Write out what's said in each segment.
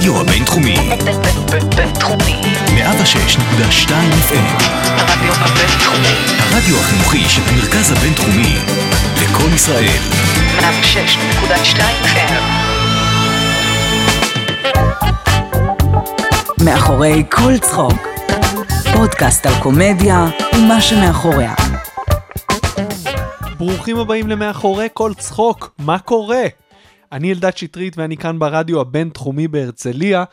הרדיו הבינתחומי, בינתחומי. 106.2 FM, הרדיו הבינתחומי. הרדיו החינוכי של המרכז הבינתחומי, לקום ישראל, 106.2 FM. מאחורי כל צחוק. פודקאסט על קומדיה ומה שמאחוריה. ברוכים הבאים למאחורי כל צחוק, מה קורה? אני אלדד שטרית ואני כאן ברדיו הבינתחומי בהרצליה.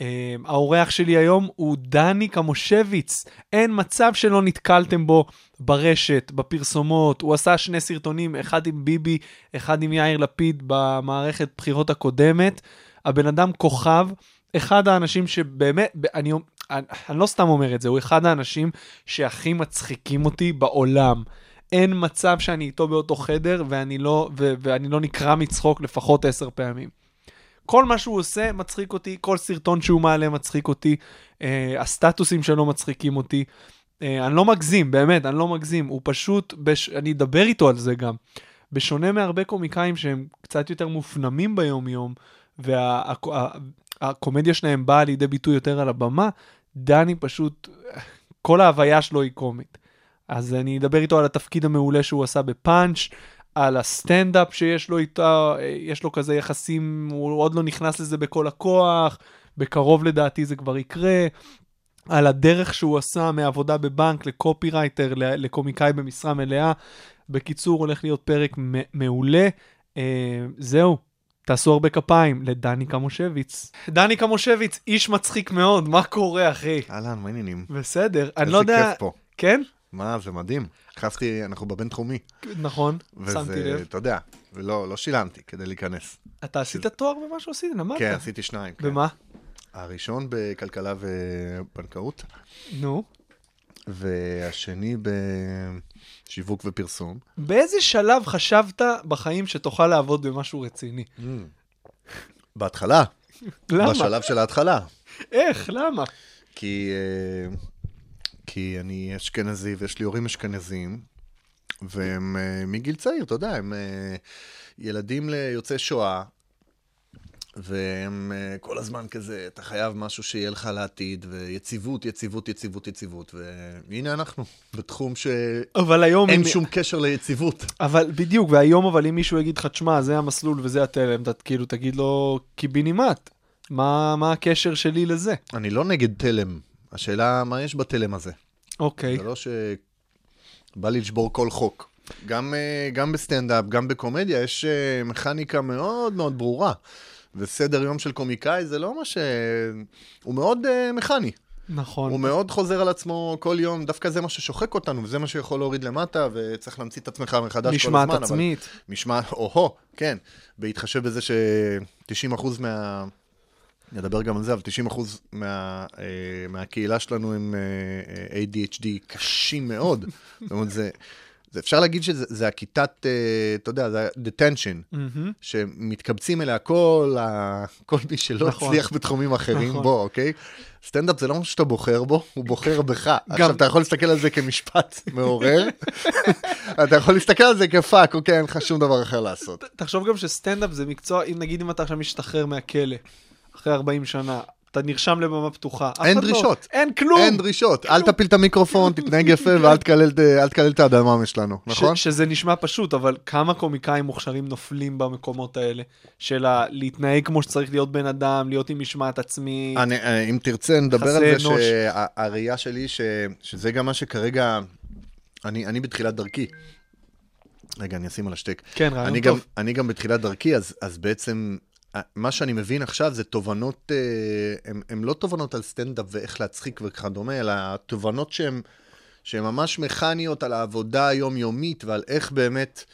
אה, האורח שלי היום הוא דני קמושביץ. אין מצב שלא נתקלתם בו ברשת, בפרסומות. הוא עשה שני סרטונים, אחד עם ביבי, אחד עם יאיר לפיד במערכת בחירות הקודמת. הבן אדם כוכב, אחד האנשים שבאמת, אני, אני, אני לא סתם אומר את זה, הוא אחד האנשים שהכי מצחיקים אותי בעולם. אין מצב שאני איתו באותו חדר ואני לא, ו, ואני לא נקרע מצחוק לפחות עשר פעמים. כל מה שהוא עושה מצחיק אותי, כל סרטון שהוא מעלה מצחיק אותי, אה, הסטטוסים שלו מצחיקים אותי. אה, אני לא מגזים, באמת, אני לא מגזים. הוא פשוט, בש... אני אדבר איתו על זה גם. בשונה מהרבה קומיקאים שהם קצת יותר מופנמים ביום-יום, והקומדיה שלהם באה לידי ביטוי יותר על הבמה, דני פשוט, כל ההוויה שלו היא קומית. אז אני אדבר איתו על התפקיד המעולה שהוא עשה בפאנץ', על הסטנדאפ שיש לו איתה, יש לו כזה יחסים, הוא עוד לא נכנס לזה בכל הכוח, בקרוב לדעתי זה כבר יקרה, על הדרך שהוא עשה מעבודה בבנק לקופירייטר, ל- לקומיקאי במשרה מלאה. בקיצור, הולך להיות פרק מעולה. אה, זהו, תעשו הרבה כפיים לדני קמושביץ. דני קמושביץ, איש מצחיק מאוד, מה קורה, אחי? אהלן, מה העניינים? בסדר, אני לא יודע... איזה כיף פה. כן? מה, זה מדהים. נכנסתי, אנחנו בבינתחומי. נכון, שמתי לב. אתה יודע, ולא לא שילמתי כדי להיכנס. אתה עשית תואר במה שעשית, למדת. כן, עשיתי שניים. כן. במה? הראשון בכלכלה ובנקאות, נו. והשני בשיווק ופרסום. באיזה שלב חשבת בחיים שתוכל לעבוד במשהו רציני? בהתחלה, למה? בשלב של ההתחלה. איך? למה? כי, אה, כי אני אשכנזי ויש לי הורים אשכנזים, והם אה, מגיל צעיר, אתה יודע, הם אה, ילדים ליוצאי שואה, והם אה, כל הזמן כזה, אתה חייב משהו שיהיה לך לעתיד, ויציבות, יציבות, יציבות, יציבות, והנה אנחנו, בתחום שאין. אם- שום קשר ליציבות. אבל בדיוק, והיום אבל אם מישהו יגיד לך, תשמע, זה המסלול וזה התלם, אתה כאילו תגיד לו, קיבינימט. מה, מה הקשר שלי לזה? אני לא נגד תלם, השאלה מה יש בתלם הזה. אוקיי. זה לא שבא לי לשבור כל חוק. גם, אה, גם בסטנדאפ, גם בקומדיה, יש אה, מכניקה מאוד מאוד ברורה. וסדר יום של קומיקאי זה לא מה ש... הוא מאוד אה, מכני. נכון. הוא מאוד חוזר על עצמו כל יום, דווקא זה מה ששוחק אותנו, וזה מה שיכול להוריד למטה, וצריך להמציא את עצמך מחדש כל הזמן. משמעת עצמית. אבל... משמעת, או-הו, כן. בהתחשב בזה ש-90% מה... נדבר גם על זה, אבל 90% מה, אה, מהקהילה שלנו הם אה, אה, ADHD קשים מאוד. זאת אומרת, זה, זה אפשר להגיד שזה זה הכיתת, אתה יודע, זה ה-detention, מהמם. שמתקבצים אליה כל, ה... כל מי שלא נכון. הצליח בתחומים אחרים, נכון. בוא, אוקיי? סטנדאפ זה לא משהו שאתה בוחר בו, הוא בוחר בך. עכשיו, אתה יכול להסתכל על זה כמשפט מעורר, אתה יכול להסתכל על זה כפאק, אוקיי, אין לך שום דבר אחר לעשות. תחשוב גם שסטנדאפ זה מקצוע, אם נגיד אם אתה עכשיו משתחרר מהכלא, אחרי 40 שנה, אתה נרשם לבמה פתוחה. אין לא- דרישות. אין כלום. אין דרישות, אל תפיל את המיקרופון, תתנהג יפה ואל תקלל תקלל את האדמה שלנו, נכון? ש- שזה נשמע פשוט, אבל כמה קומיקאים מוכשרים נופלים במקומות האלה, של ה- להתנהג כמו שצריך להיות בן אדם, להיות עם משמעת עצמית. אני, אה, אם תרצה, נדבר על זה. שהראייה שלי, ש, שזה גם מה שכרגע, אני, אני בתחילת דרכי. רגע, אני אשים על השתק. כן, רעיון אני גם, טוב. אני גם בתחילת דרכי, אז, אז בעצם, מה שאני מבין עכשיו זה תובנות, אה, הן- הן לא תובנות על סטנדאפ ואיך להצחיק וכדומה, אלא תובנות שהן ממש מכניות על העבודה היומיומית ועל איך באמת,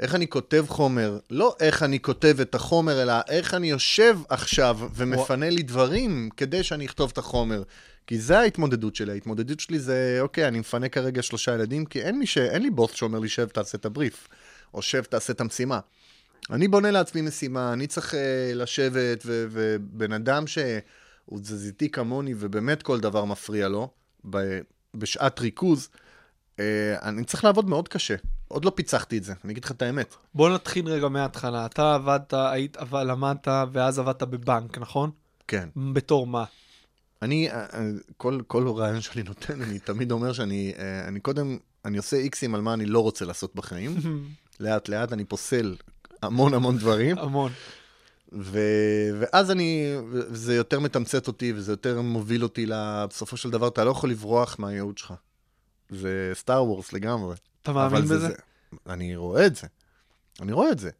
איך אני כותב חומר, לא איך אני כותב את החומר, אלא איך אני יושב עכשיו ומפנה לי דברים כדי שאני אכתוב את החומר. כי זה ההתמודדות שלי, ההתמודדות שלי זה, אוקיי, אני מפנה כרגע שלושה ילדים, כי אין, ש... אין לי בוס שאומר לי, שב, תעשה את הבריף, או שב, תעשה את המשימה. אני בונה לעצמי משימה, אני צריך uh, לשבת, ו- ובן אדם שהוא תזזיתי כמוני, ובאמת כל דבר מפריע לו, ב- בשעת ריכוז, uh, אני צריך לעבוד מאוד קשה. עוד לא פיצחתי את זה, אני אגיד לך את האמת. בוא נתחיל רגע מההתחלה. אתה עבדת, היית, למדת, ואז עבדת בבנק, נכון? כן. בתור מה? אני, אה, כל, כל רעיון שאני נותן, אני תמיד אומר שאני אני קודם, אני עושה איקסים על מה אני לא רוצה לעשות בחיים. לאט לאט אני פוסל המון המון דברים, המון. ו, ואז אני, זה יותר מתמצת אותי וזה יותר מוביל אותי בסופו של דבר, אתה לא יכול לברוח מהייעוד שלך. זה סטאר וורס לגמרי. אתה מאמין אבל זה- בזה? זה- אני רואה את זה. אני רואה את זה.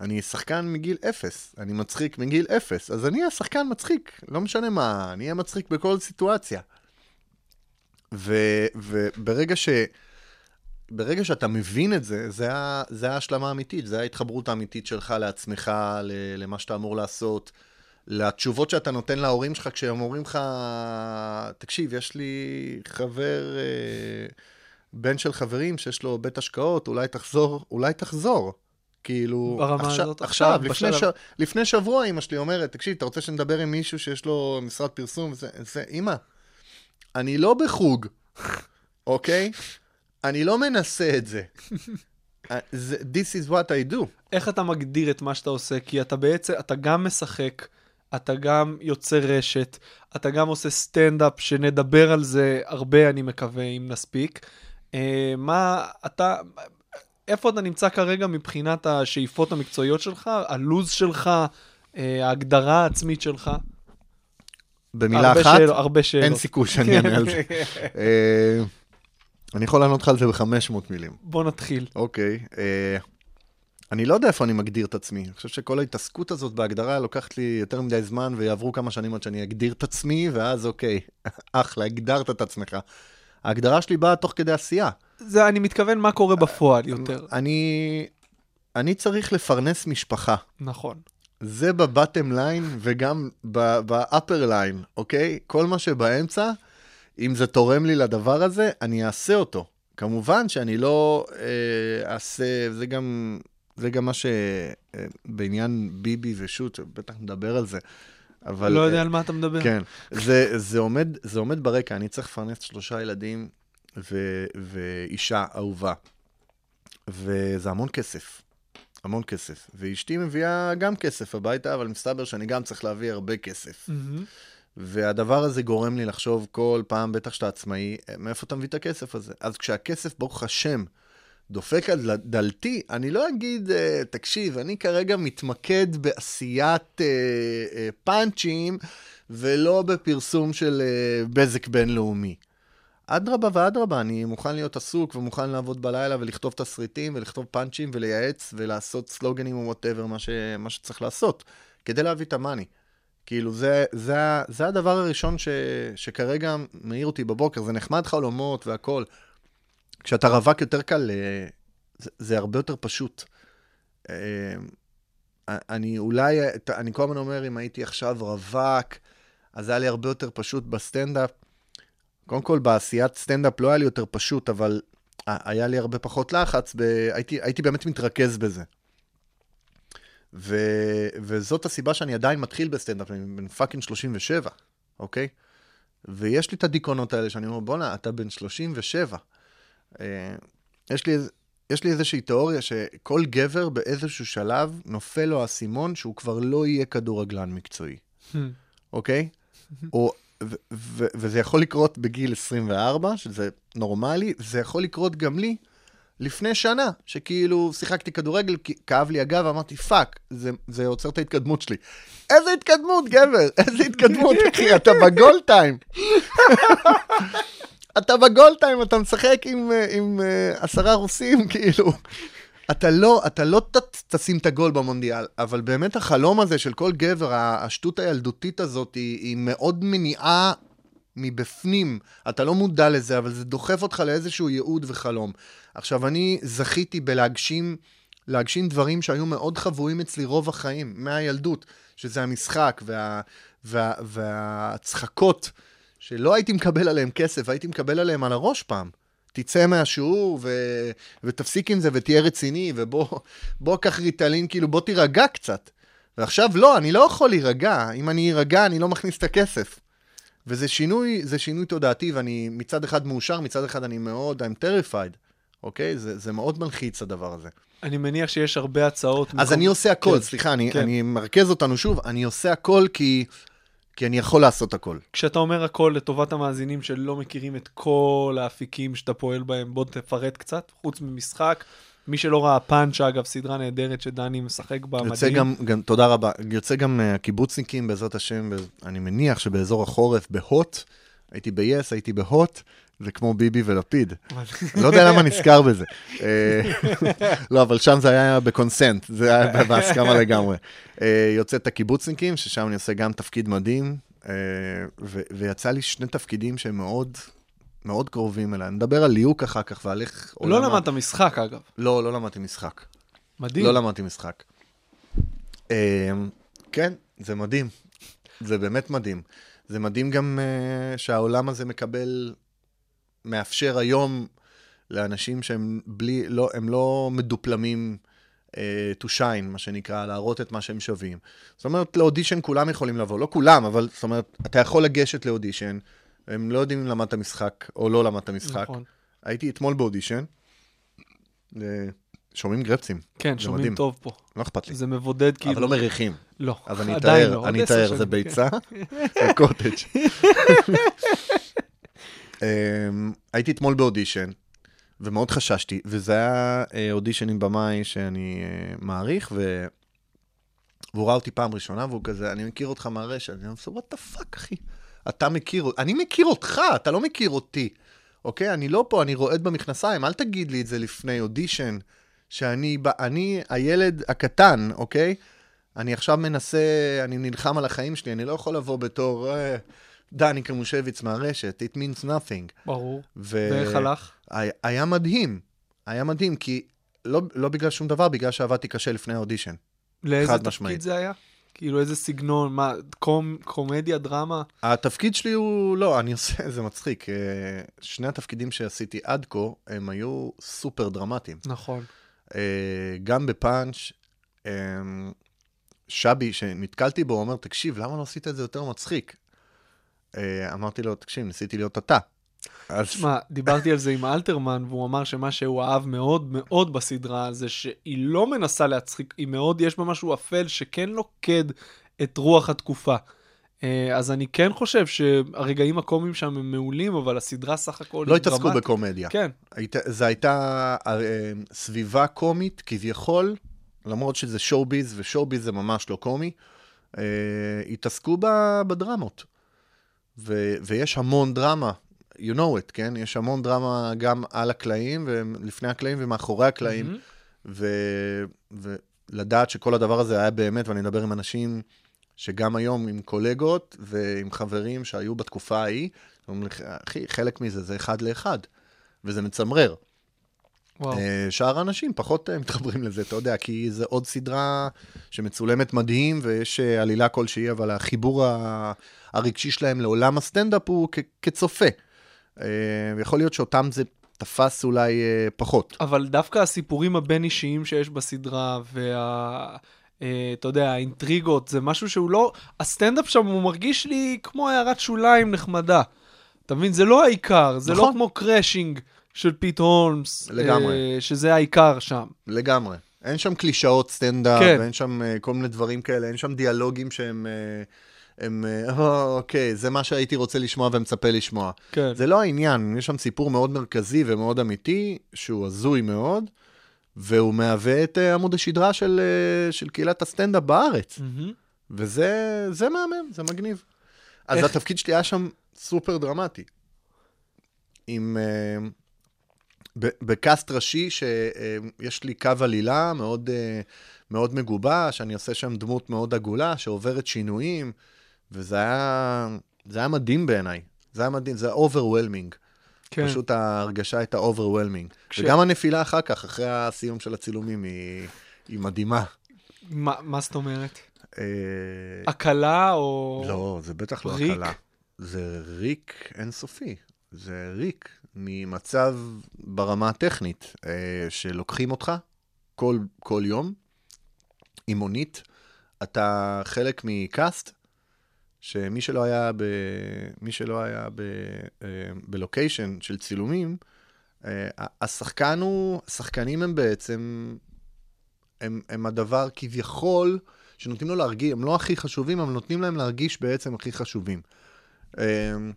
אני שחקן מגיל אפס, אני מצחיק מגיל אפס, אז אני אהיה שחקן מצחיק, לא משנה מה, אני אהיה מצחיק בכל סיטואציה. ו- וברגע ש... ברגע שאתה מבין את זה, זה, ה- זה ההשלמה האמיתית, זה ההתחברות האמיתית שלך לעצמך, למה שאתה אמור לעשות, לתשובות שאתה נותן להורים שלך כשהם אומרים לך, תקשיב, יש לי חבר, אה, בן של חברים שיש לו בית השקעות, אולי תחזור, אולי תחזור. כאילו, ברמה עכשיו, הזאת, עכשיו, עכשיו, לפני, בשלב. ש... לפני שבוע אמא שלי אומרת, תקשיב, אתה רוצה שנדבר עם מישהו שיש לו משרד פרסום? זה, זה, אמא, אני לא בחוג, אוקיי? אני לא מנסה את זה. אה, זה- This is what I do. איך אתה מגדיר את מה שאתה עושה? כי אתה בעצם, אתה גם משחק, אתה גם יוצר רשת, אתה גם עושה סטנדאפ, שנדבר על זה הרבה, אני מקווה, אם נספיק. אה, מה, אתה, איפה אתה נמצא כרגע מבחינת השאיפות המקצועיות שלך, הלו"ז שלך, אה, ההגדרה העצמית שלך? במילה הרבה אחת, שאל, הרבה שאלות. אין סיכוי שאני אענה על זה. אני יכול לענות לך על זה ב-500 מילים. בוא נתחיל. אוקיי. אה, אני לא יודע איפה אני מגדיר את עצמי. אני חושב שכל ההתעסקות הזאת בהגדרה לוקחת לי יותר מדי זמן, ויעברו כמה שנים עד שאני אגדיר את עצמי, ואז אוקיי, אחלה, הגדרת את עצמך. ההגדרה שלי באה תוך כדי עשייה. זה, אני מתכוון מה קורה בפועל יותר. אני, אני צריך לפרנס משפחה. נכון. זה ב bottom line וגם ב upper line, אוקיי? כל מה שבאמצע, אם זה תורם לי לדבר הזה, אני אעשה אותו. כמובן שאני לא אה, אעשה, זה גם, זה גם מה שבעניין ביבי ושות', בטח נדבר על זה. אבל... לא יודע אה, על מה אתה מדבר. כן, זה, זה, עומד, זה עומד ברקע, אני צריך לפרנס שלושה ילדים ו, ואישה אהובה. וזה המון כסף, המון כסף. ואשתי מביאה גם כסף הביתה, אבל מסתבר שאני גם צריך להביא הרבה כסף. מהמם. והדבר הזה גורם לי לחשוב כל פעם, בטח שאתה עצמאי, מאיפה אתה מביא את הכסף הזה? אז כשהכסף, ברוך השם, דופק על דל- דלתי, אני לא אגיד, אה, תקשיב, אני כרגע מתמקד בעשיית אה, אה, פאנצ'ים ולא בפרסום של בזק בינלאומי. אדרבה ואדרבה, אני מוכן להיות עסוק ומוכן לעבוד בלילה ולכתוב תסריטים ולכתוב פאנצ'ים ולייעץ ולעשות סלוגנים או whatever, מה, מה שצריך לעשות, כדי להביא את ה money. כאילו, זה, זה, זה הדבר הראשון ש, שכרגע מעיר אותי בבוקר, זה נחמד חלומות והכול. כשאתה רווק יותר קל, אה, זה, זה הרבה יותר פשוט. אה, אני אולי, אני כל הזמן אומר, אם הייתי עכשיו רווק, אז היה לי הרבה יותר פשוט בסטנדאפ. קודם כל, בעשיית סטנדאפ לא היה לי יותר פשוט, אבל היה לי הרבה פחות לחץ, ב... הייתי, הייתי באמת מתרכז בזה. ו... וזאת הסיבה שאני עדיין מתחיל בסטנדאפ, אני בן fucking 37, אוקיי? ויש לי את הדיכאונות האלה שאני אומר, בואנה, אתה בן 37. אה, יש לי, יש לי איזושהי תיאוריה שכל גבר באיזשהו שלב נופל לו האסימון שהוא כבר לא יהיה כדורגלן מקצועי, אוקיי? או, ו- ו- וזה יכול לקרות בגיל 24, שזה נורמלי, זה יכול לקרות גם לי לפני שנה, שכאילו שיחקתי כדורגל, כאב לי הגב, אמרתי, fuck, זה, עוצר את ההתקדמות שלי. איזה התקדמות, גבר? איזה התקדמות, אחי, אתה בגול טיים. אתה בגול טיים, אתה משחק עם, אה, עשרה רוסים, כאילו. אתה לא, אתה לא תשים את הגול במונדיאל, אבל באמת החלום הזה של כל גבר, השטות הילדותית הזאת, היא מאוד מניעה מבפנים. אתה לא מודע לזה, אבל זה דוחף אותך לאיזשהו ייעוד וחלום. עכשיו, אני זכיתי בלהגשים להגשים דברים שהיו מאוד חבויים אצלי רוב החיים, מהילדות, שזה המשחק וה, וה, והצחקות, שלא הייתי מקבל עליהם כסף, הייתי מקבל עליהם על הראש פעם. תצא מהשיעור ו... ותפסיק עם זה ותהיה רציני, ובוא בוא קח ריטלין, כאילו בוא תירגע קצת. ועכשיו לא, אני לא יכול להירגע, אם אני אירגע אני לא מכניס את הכסף. וזה שינוי, זה שינוי תודעתי, ואני מצד אחד מאושר, מצד אחד אני מאוד, I'm terrified, אוקיי? זה, זה מאוד מלחיץ הדבר הזה. אני מניח שיש הרבה הצעות. אז מכל- אני עושה הכל, כן. סליחה, אני, כן. אני מרכז אותנו שוב, אני עושה הכל כי כי אני יכול לעשות הכל. כשאתה אומר הכל לטובת המאזינים שלא מכירים את כל האפיקים שאתה פועל בהם, בוא תפרט קצת, חוץ ממשחק. מי שלא ראה פאנץ', אגב, סדרה נהדרת שדני משחק בה יוצא מדהים. גם, גם, תודה רבה, יוצא גם אה, הקיבוצניקים, בעזרת השם, אני מניח שבאזור החורף, בהוט, הייתי ב-yes, הייתי בהוט, זה כמו ביבי ולפיד. לא יודע למה נזכר בזה. אה, לא, אבל שם זה היה בקונסנט, זה היה בהסכמה לגמרי. אה, יוצא את הקיבוצניקים, ששם אני עושה גם תפקיד מדהים, ויצא לי שני תפקידים שהם מאוד... מאוד קרובים אליי. נדבר על ליהוק אחר כך ועל איך... לא עולם ה- למדת משחק, אגב. לא, לא למדתי משחק. מדהים. לא למדתי משחק. אמ, כן, זה מדהים. זה באמת מדהים. זה מדהים גם אה, שהעולם הזה מקבל, מאפשר היום לאנשים שהם בלי, לא, הם לא מדופלמים אה, to shine, מה שנקרא, להראות את מה שהם שווים. זאת אומרת, לאודישן כולם יכולים לבוא, לא כולם, אבל זאת אומרת, אתה יכול לגשת לאודישן, הם לא יודעים אם למדת משחק או לא למדת משחק. נכון. הייתי אתמול באודישן, אה, שומעים גרפסים, כן, שומעים מדהים. טוב פה. לא אכפת לי. זה מבודד כאילו. אבל לא מריחים. לא, אז אני עדיין אתאר, לא, אני עוד עשר אתאר, זה כן. ביצה, זה קוטג'. אמ, הייתי אתמול באודישן, ומאוד חששתי, וזה היה אה, אודישן עם במאי שאני אה, מעריך, ו... והוא ראה אותי פעם ראשונה, והוא כזה, אני מכיר אותך מהרשת, אני אומר, what the fuck, אחי? אתה מכיר, אני מכיר אותך, אתה לא מכיר אותי. אוקיי? אני לא פה, אני רועד במכנסיים, אל תגיד לי את זה לפני אודישן, שאני אני הילד הקטן, אוקיי? אני עכשיו מנסה, אני נלחם על החיים שלי, אני לא יכול לבוא בתור אה, דני קמושביץ מהרשת, it means nothing. ברור. ו... ואיך הלך? היה, היה מדהים, היה מדהים, כי לא, לא בגלל שום דבר, בגלל שעבדתי קשה לפני האודישן. לאיזה תפקיד משמעית. זה היה? כאילו איזה סגנון, מה, קום, קומדיה, דרמה? התפקיד שלי הוא, לא, אני עושה, זה מצחיק. אה, שני התפקידים שעשיתי עד כה, הם היו סופר דרמטיים. נכון. אה, גם בפאנץ', אה, שבי, שנתקלתי בו, אומר, תקשיב, למה לא עשית את זה יותר מצחיק? אמרתי לו, תקשיב, ניסיתי להיות אתה. אז תשמע, דיברתי על זה עם אלתרמן, והוא אמר שמה שהוא אהב מאוד מאוד בסדרה זה שהיא לא מנסה להצחיק, היא מאוד, יש בה משהו אפל שכן לוכד את רוח התקופה. אה, אז אני כן חושב שהרגעים הקומיים שם הם מעולים, אבל הסדרה סך הכל לא היא התעסקו דרמטית. בקומדיה. כן, היית, זה הייתה אה, סביבה קומית, כביכול, למרות שזה שואו-ביז, ושואו-ביז זה ממש לא קומי, אה, התעסקו בדרמות. ו, ויש המון דרמה, you know it, כן? יש המון דרמה גם על הקלעים, ולפני הקלעים ומאחורי הקלעים, מהמם. ו, ולדעת שכל הדבר הזה היה באמת, ואני מדבר עם אנשים שגם היום, עם קולגות ועם חברים שהיו בתקופה ההיא, אומרים לי, אחי, חלק מזה זה אחד לאחד, וזה מצמרר. וואו. אה, שאר האנשים פחות אה, מתחברים לזה, אתה יודע, כי זה עוד סדרה שמצולמת מדהים, ויש אה, עלילה כלשהי, אבל החיבור הרגשי שלהם לעולם הסטנדאפ הוא כ- כצופה. אה, ויכול להיות שאותם זה תפס אולי אה, פחות. אבל דווקא הסיפורים הבין-אישיים שיש בסדרה, וה... אה, אתה יודע, האינטריגות, זה משהו שהוא לא... הסטנדאפ שם הוא מרגיש לי כמו הערת שוליים נחמדה. אתה מבין? זה לא העיקר, זה לא נכון. כמו Crashing של פיט הולמס. לגמרי. אה, שזה העיקר שם. לגמרי. אין שם קלישאות סטנדאפ, כן. ואין שם אה, כל מיני דברים כאלה, אין שם דיאלוגים שהם... אה, הם, אה, "או, אוקיי, זה מה שהייתי רוצה לשמוע ומצפה לשמוע. כן. זה לא העניין, יש שם סיפור מאוד מרכזי ומאוד אמיתי, שהוא הזוי מאוד, והוא מהווה את אה, עמוד השדרה של, אה, של קהילת הסטנדאפ בארץ. מהמם. וזה זה מהמם, זה מגניב. אז איך- התפקיד שלי היה שם סופר דרמטי. עם... אה, בקאסט ראשי שיש לי קו עלילה מאוד, אה, מאוד מגובש, אני עושה שם דמות מאוד עגולה שעוברת שינויים, וזה היה, זה היה מדהים בעיניי. זה היה מדהים, זה היה overwhelming. כן. פשוט ההרגשה הייתה overwhelming. כש- וגם הנפילה אחר כך, אחרי הסיום של הצילומים, היא, היא מדהימה. מה מה זאת אומרת? אה, הקלה או... לא, זה בטח לא ריק? הקלה. זה ריק אינסופי. זה ריק ממצב ברמה הטכנית, אה, שלוקחים אותך כל, כל יום עם מונית, אתה חלק מקאסט, שמי שלא היה, ב, מי שלא היה ב, אה, בלוקיישן של צילומים, אה, השחקן הוא, השחקנים הם בעצם, הם, הם הדבר כביכול שנותנים לו להרגיש, הם לא הכי חשובים, אבל נותנים להם להרגיש בעצם הכי חשובים. אמ,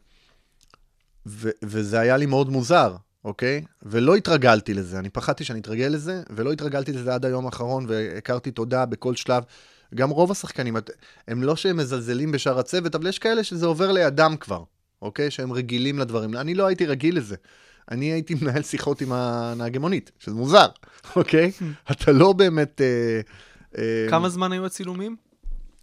ו- וזה היה לי מאוד מוזר, אוקיי? ולא התרגלתי לזה, אני פחדתי שאני אתרגל לזה, ולא התרגלתי לזה עד היום האחרון, והכרתי תודה בכל שלב. גם רוב השחקנים, הם לא שהם מזלזלים בשאר הצוות, אבל יש כאלה שזה עובר לידם כבר, אוקיי? שהם רגילים לדברים. אני לא הייתי רגיל לזה. אני הייתי מנהל שיחות עם הנהגי מונית, שזה מוזר, אוקיי? אתה לא באמת... אה, אה, כמה זמן היו הצילומים?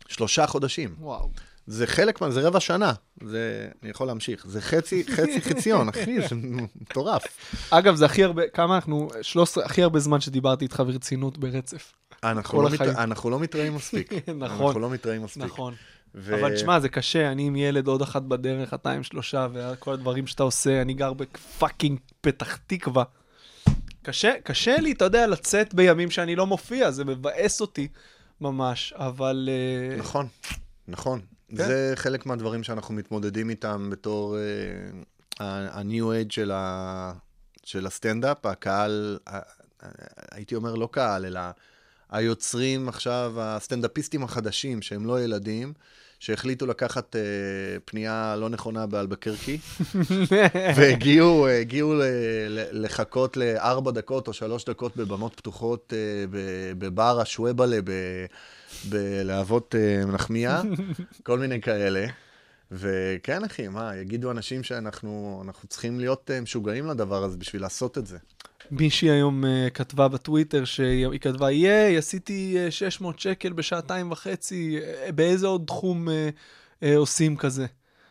שלושה חודשים. וואו. זה חלק מה... זה רבע שנה. זה... אני יכול להמשיך. זה חצי, חצי חציון, אחי, זה מטורף. אגב, זה הכי הרבה, כמה אנחנו, 13, הכי הרבה זמן שדיברתי איתך ברצינות ברצף. אנחנו לא, מת... אנחנו לא מתראים מספיק. נכון. אנחנו לא מתראים מספיק. נכון. ו... אבל תשמע, זה קשה, אני עם ילד עוד אחת בדרך, אתה עם שלושה, וכל הדברים שאתה עושה, אני גר בפאקינג פתח תקווה. קשה, קשה לי, אתה יודע, לצאת בימים שאני לא מופיע, זה מבאס אותי ממש, אבל... אה, נכון, נכון. כן. זה חלק מהדברים שאנחנו מתמודדים איתם בתור uh, ה-new age של, ה... של הסטנדאפ. הקהל, ה- הייתי אומר לא קהל, אלא היוצרים עכשיו, הסטנדאפיסטים החדשים, שהם לא ילדים, שהחליטו לקחת uh, פנייה לא נכונה באלבקרקי, והגיעו הגיעו ל- ל- לחכות לארבע דקות או שלוש דקות בבמות פתוחות ב- בבר השוואבלה ב- בלהבות uh, נחמיה, כל מיני כאלה. וכן, אחי, מה, יגידו אנשים שאנחנו אנחנו צריכים להיות uh, משוגעים לדבר הזה בשביל לעשות את זה. מישהי היום uh, כתבה בטוויטר שהיא כתבה, ייי, עשיתי uh, 600 שקל בשעתיים וחצי, באיזה עוד תחום uh, uh, עושים כזה?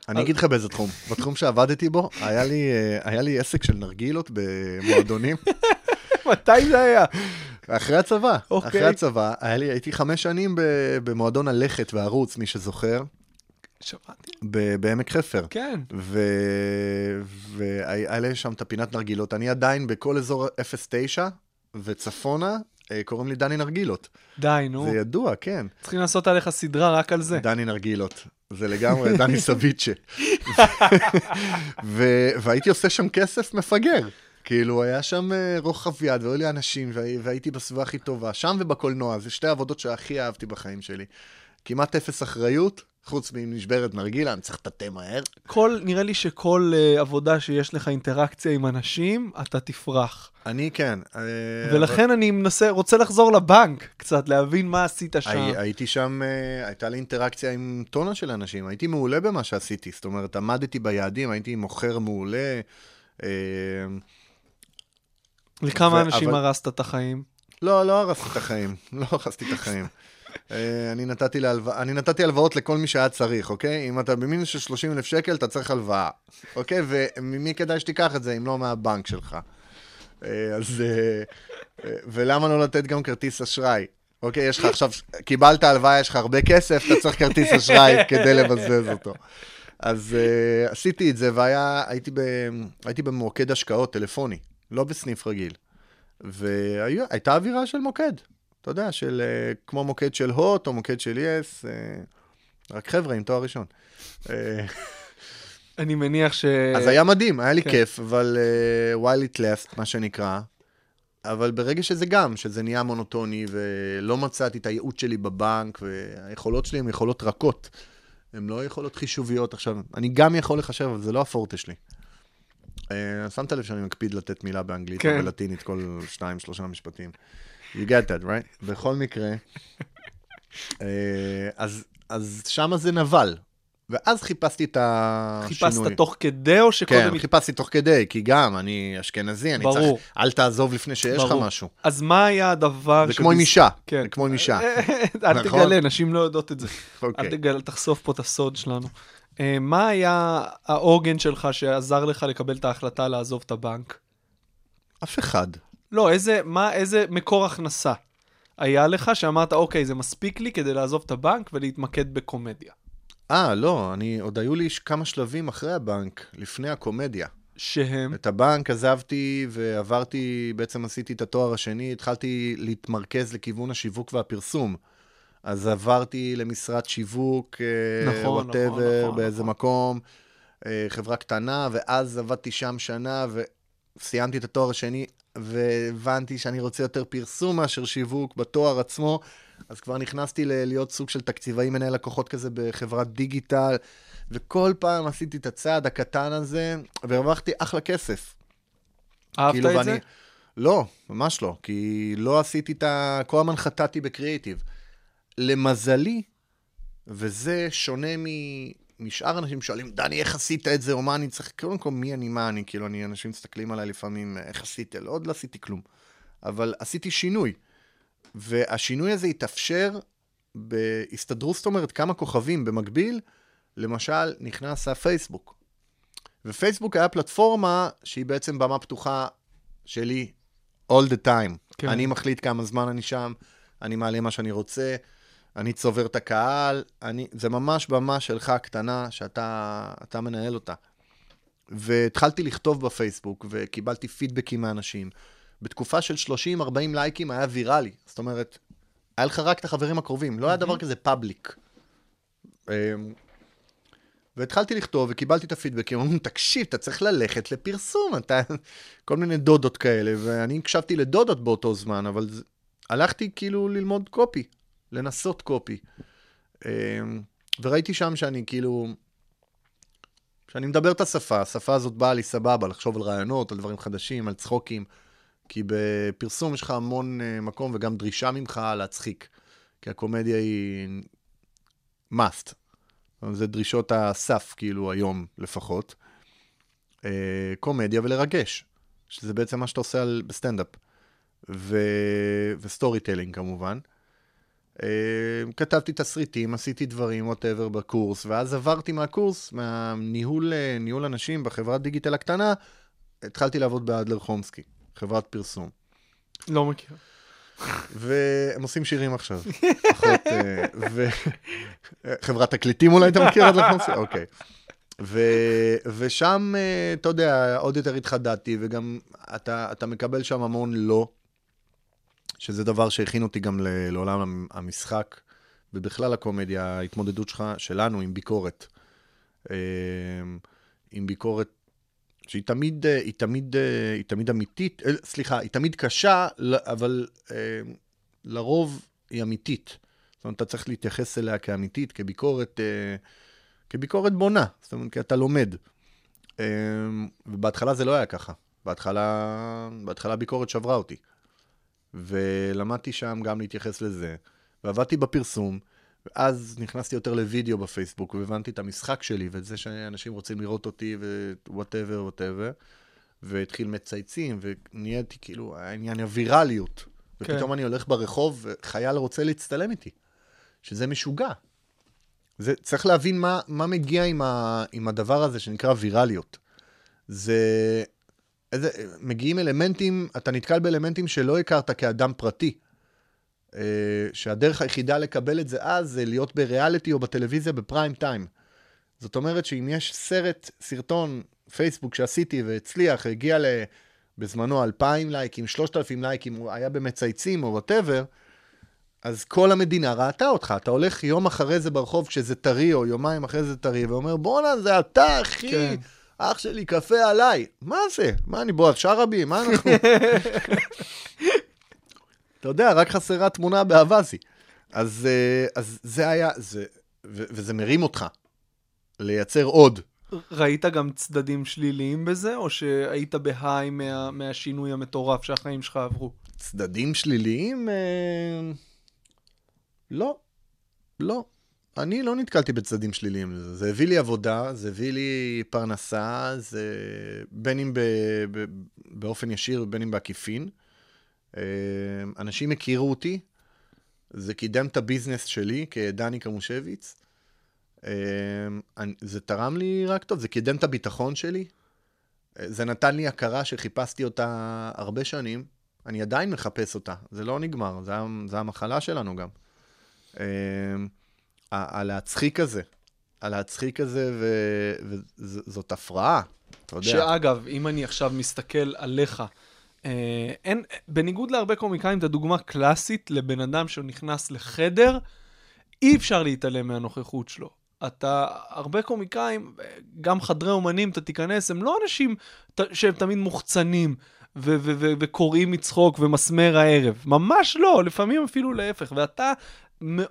אני אגיד לך באיזה תחום. בתחום שעבדתי בו, היה לי, היה לי עסק של נרגילות במועדונים. מתי זה היה? אחרי הצבא, אוקיי. אחרי הצבא, היה לי, הייתי חמש שנים במועדון הלכת והערוץ, מי שזוכר, שמעתי. בעמק חפר. כן. והיה לי שם את הפינת נרגילות. אני עדיין בכל אזור 09 וצפונה, אה, קוראים לי דני נרגילות. די, נו. זה ידוע, כן. צריכים לעשות עליך סדרה רק על זה. דני נרגילות. זה לגמרי דני סביצ'ה. והייתי עושה שם כסף מפגר. כאילו, היה שם אה, רוחב יד, והיו לי אנשים, והי- והייתי בסביבה הכי טובה. שם ובקולנוע, זה שתי העבודות שהכי אהבתי בחיים שלי. כמעט אפס אחריות, חוץ מנשברת נרגילה, אני צריך לטאטא מהר. כל, נראה לי שכל uh, עבודה שיש לך אינטראקציה עם אנשים, אתה תפרח. אני כן. אה, ולכן אני מנסה, רוצה לחזור לבנק קצת, להבין מה עשית שם. הי, הייתי שם, אה, הייתה לי אינטראקציה עם טונה של אנשים, הייתי מעולה במה שעשיתי, זאת אומרת, עמדתי ביעדים, הייתי מוכר מעולה. אה, לכמה ו- אנשים אבל- הרסת את החיים? לא, לא הרסתי את החיים, לא הרסתי את החיים. אה, אני נתתי, להלו... אני נתתי הלוואות לכל מי שהיה צריך, אוקיי? אם אתה במינוס של 30 אלף שקל, אתה צריך הלוואה, אוקיי? וממי כדאי שתיקח את זה, אם לא מהבנק שלך. אה, אז... אה, ולמה לא לתת גם כרטיס אשראי? אוקיי, יש לך עכשיו, קיבלת הלוואה, יש לך הרבה כסף, אתה צריך כרטיס אשראי כדי לבזבז אותו. אז uh, עשיתי את זה, והייתי ב, הייתי במוקד השקעות טלפוני, לא בסניף רגיל. והייתה אווירה של מוקד, אתה יודע, של uh, כמו מוקד של הוט או מוקד של יס, uh, רק חבר'ה עם תואר ראשון. Uh, אני מניח ש... אז היה מדהים, היה לי כן. כיף, אבל uh, while it left, מה שנקרא. אבל ברגע שזה גם, שזה נהיה מונוטוני, ולא מצאתי את הייעוד שלי בבנק, והיכולות שלי הן יכולות רכות. הן לא יכולות חישוביות. עכשיו, אני גם יכול לחשב, אבל זה לא הפורטה שלי. שמת לב שאני מקפיד לתת מילה באנגלית כן. בלטינית כל שניים, שלושה משפטים. You get that, right? בכל מקרה, uh, אז, אז שמה זה נבל. ואז חיפשתי את השינוי. חיפשת תוך כדי או שקודם... כן, חיפשתי תוך כדי, כי גם, אני אשכנזי, אני ברור. צריך, אל תעזוב לפני שיש לך ברור. משהו. אז מה היה הדבר... זה כמו עם אישה, כן. זה כמו עם אישה. אל נכון? תגלה, נשים לא יודעות את זה. אוקיי. אל תגלה, תחשוף פה את הסוד שלנו. אה, מה היה העוגן שלך שעזר לך לקבל את ההחלטה לעזוב את הבנק? אף אחד. לא, איזה, מה, איזה מקור הכנסה היה לך שאמרת, אוקיי, זה מספיק לי כדי לעזוב את הבנק ולהתמקד בקומדיה. אה, לא, אני, עוד היו לי כמה שלבים אחרי הבנק, לפני הקומדיה. שהם, את הבנק עזבתי ועברתי, בעצם עשיתי את התואר השני, התחלתי להתמרכז לכיוון השיווק והפרסום. אז עברתי למשרד שיווק, נכון, נכון, whatever, נכון, באיזה נכון. מקום, אה, חברה קטנה, ואז עבדתי שם שנה וסיימתי את התואר השני. והבנתי שאני רוצה יותר פרסום מאשר שיווק בתואר עצמו, אז כבר נכנסתי להיות סוג של תקציבאי מנהל לקוחות כזה בחברת דיגיטל, וכל פעם עשיתי את הצעד הקטן הזה, והרווחתי אחלה כסף. אהבת כאילו, את ואני- זה? לא, ממש לא, כי לא עשיתי את ה... כל הזמן חטאתי בקריאיטיב. למזלי, וזה שונה. משאר אנשים שואלים, דני, איך עשית את זה, או מה אני צריך... קודם כל, מי אני, מה אני, כאילו, אני, אנשים מסתכלים עליי לפעמים, איך עשית? לא, עוד לא עשיתי כלום. אבל עשיתי שינוי. והשינוי הזה התאפשר בהסתדרות, זאת אומרת, כמה כוכבים במקביל, למשל, נכנס הפייסבוק. ופייסבוק היה פלטפורמה שהיא בעצם במה פתוחה שלי all the time. כן. כן. אני מחליט כמה זמן אני שם, אני מעלה מה שאני רוצה, אני צובר את הקהל, אני, זה ממש במה שלך קטנה שאתה אתה מנהל אותה. והתחלתי לכתוב בפייסבוק, וקיבלתי פידבקים מאנשים. בתקופה של 30-40 לייקים היה ויראלי. זאת אומרת, היה לך רק את החברים הקרובים, לא היה דבר כזה פאבליק. אמ, והתחלתי לכתוב וקיבלתי את הפידבקים, אמרו, תקשיב, אתה צריך ללכת לפרסום, אתה... כל מיני דודות כאלה, ואני הקשבתי לדודות באותו זמן, אבל. הלכתי כאילו ללמוד קופי, לנסות קופי. אמ, וראיתי שם שאני כאילו... שאני מדבר את השפה, השפה הזאת באה לי סבבה, לחשוב על רעיונות, על דברים חדשים, על צחוקים, כי בפרסום יש לך המון אה, מקום וגם דרישה ממך להצחיק, כי הקומדיה היא must. זה דרישות הסף, כאילו, היום לפחות. אה, קומדיה ולרגש, שזה בעצם מה שאתה עושה על, בסטנדאפ. ו... ו storytelling כמובן. אה, כתבתי תסריטים, עשיתי דברים, whatever, בקורס, ואז עברתי מהקורס, מהניהול אה, ניהול אנשים בחברת דיגיטל הקטנה, התחלתי לעבוד באדלר חומסקי, חברת פרסום. לא מכיר. והם עושים שירים עכשיו. פחות... אה, ו... חברת תקליטים אולי אתה מכיר עד לחמאסי? אוקיי. ו... ושם, אה, אתה יודע, עוד יותר התחדדתי, וגם אתה, אתה מקבל שם המון לא, שזה דבר שהכין אותי גם לעולם המשחק, ובכלל הקומדיה, ההתמודדות שלך, שלנו עם ביקורת. אה, עם ביקורת שהיא תמיד, אה, היא תמיד, אה, היא תמיד אמיתית, אה, סליחה, היא תמיד קשה, אבל לרוב היא אמיתית. זאת אומרת, אתה צריך להתייחס אליה כאמיתית, כביקורת, כביקורת בונה, זאת אומרת, כי אתה לומד. אה, ובהתחלה זה לא היה ככה. בהתחלה, בהתחלה הביקורת שברה אותי. ולמדתי שם גם להתייחס לזה. ועבדתי בפרסום, ואז נכנסתי יותר לוידאו בפייסבוק, והבנתי את המשחק שלי, ואת זה שאנשים רוצים לראות אותי, ו whatever, whatever. והתחיל מצייצים, ונהייתי כאילו, העניין הווירליות. כן. ופתאום אני הולך ברחוב, וחייל רוצה להצטלם איתי. שזה משוגע. זה, צריך להבין מה, מה מגיע עם, ה, עם הדבר הזה שנקרא וירליות. זה... איזה, מגיעים אלמנטים, אתה נתקל באלמנטים שלא הכרת כאדם פרטי. אה, שהדרך היחידה לקבל את זה אז, זה להיות בריאליטי או בטלוויזיה בפריים טיים. זאת אומרת שאם יש סרט, סרטון, פייסבוק שעשיתי והצליח, הגיע ל... בזמנו 2,000 לייקים, 3,000 לייקים, הוא היה במצייצים או whatever, אז כל המדינה ראתה אותך. אתה הולך יום אחרי זה ברחוב כשזה טרי, או יומיים אחרי זה טרי, ואומר, בואנה, זה אתה, אחי, כן. אח שלי, קפה עליי. מה זה? מה, אני בועז שרעבי? מה אנחנו? אתה יודע, רק חסרה תמונה באווזי. אז, אה, אז זה היה, זה, ו- וזה מרים אותך. לייצר עוד. ראית גם צדדים שליליים בזה, או שהיית בהיי מה, מהשינוי המטורף שהחיים שלך עברו? צדדים שליליים? אה... לא, לא. אני לא נתקלתי בצדדים שליליים לזה. זה הביא לי עבודה, זה הביא לי פרנסה, זה בין אם ב... ב... באופן ישיר ובין אם בעקיפין. אה, אנשים הכירו אותי, זה קידם את הביזנס שלי כדני קמושביץ. אה, זה תרם לי רק טוב, זה קידם את הביטחון שלי. אה, זה נתן לי הכרה שחיפשתי אותה הרבה שנים. אני עדיין מחפש אותה, זה לא נגמר, זה, זה המחלה שלנו גם. הלהצחיק הזה, הלהצחיק הזה, וזאת הפרעה, אתה יודע. שאגב, אם אני עכשיו מסתכל עליך, אה, אין, בניגוד להרבה קומיקאים, את הדוגמה קלאסית לבן אדם שנכנס לחדר, אי אפשר להתעלם מהנוכחות שלו. אתה, הרבה קומיקאים, גם חדרי אומנים, אתה תיכנס, הם לא אנשים ת- שהם תמיד מוחצנים, וקוראים מצחוק ומסמר הערב. ממש לא, לפעמים אפילו להפך. ואתה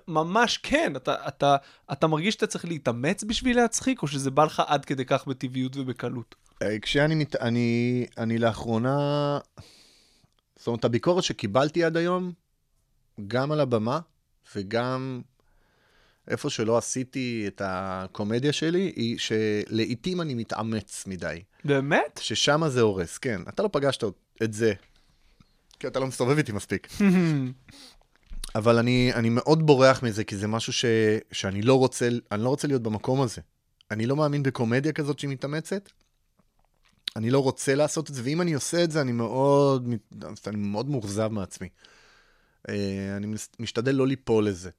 ממש כן, אתה, אתה, אתה מרגיש שאתה צריך להתאמץ בשביל להצחיק, או שזה בא לך עד כדי כך בטבעיות ובקלות? אה, כשאני מת... אני, אני לאחרונה... זאת אומרת, הביקורת שקיבלתי עד היום, גם על הבמה וגם איפה שלא עשיתי את הקומדיה שלי, היא שלעיתים אני מתאמץ מדי. באמת? ששם זה הורס, כן. אתה לא פגשת את זה, כי אתה לא מסתובב איתי מספיק. אבל אני, אני מאוד בורח מזה, כי זה משהו ש, שאני לא רוצה, אני לא רוצה להיות במקום הזה. אני לא מאמין בקומדיה כזאת שהיא מתאמצת. אני לא רוצה לעשות את זה, ואם אני עושה את זה, אני מאוד, אני מאוד מאוכזב מעצמי. אה, אני משתדל לא ליפול לזה.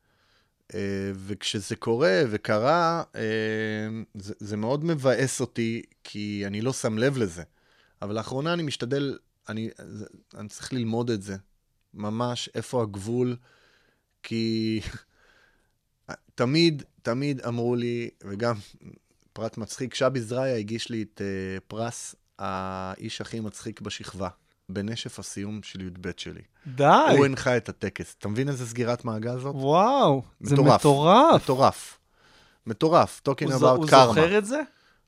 אה, וכשזה קורה וקרה, אה, זה, זה מאוד מבאס אותי, כי אני לא שם לב לזה. אבל לאחרונה אני משתדל, אני, אני צריך ללמוד את זה. ממש, איפה הגבול, כי תמיד, תמיד אמרו לי, וגם פרט מצחיק, שבי זרעיה הגיש לי את uh, פרס האיש הכי מצחיק בשכבה, בנשף הסיום של י"ב שלי. די. הוא הנחה את הטקס. אתה מבין איזה סגירת מעגל זאת? וואו, זה מטורף. מטורף. מטורף. מטורף. הוא talking ז- about הוא. זוכר את זה?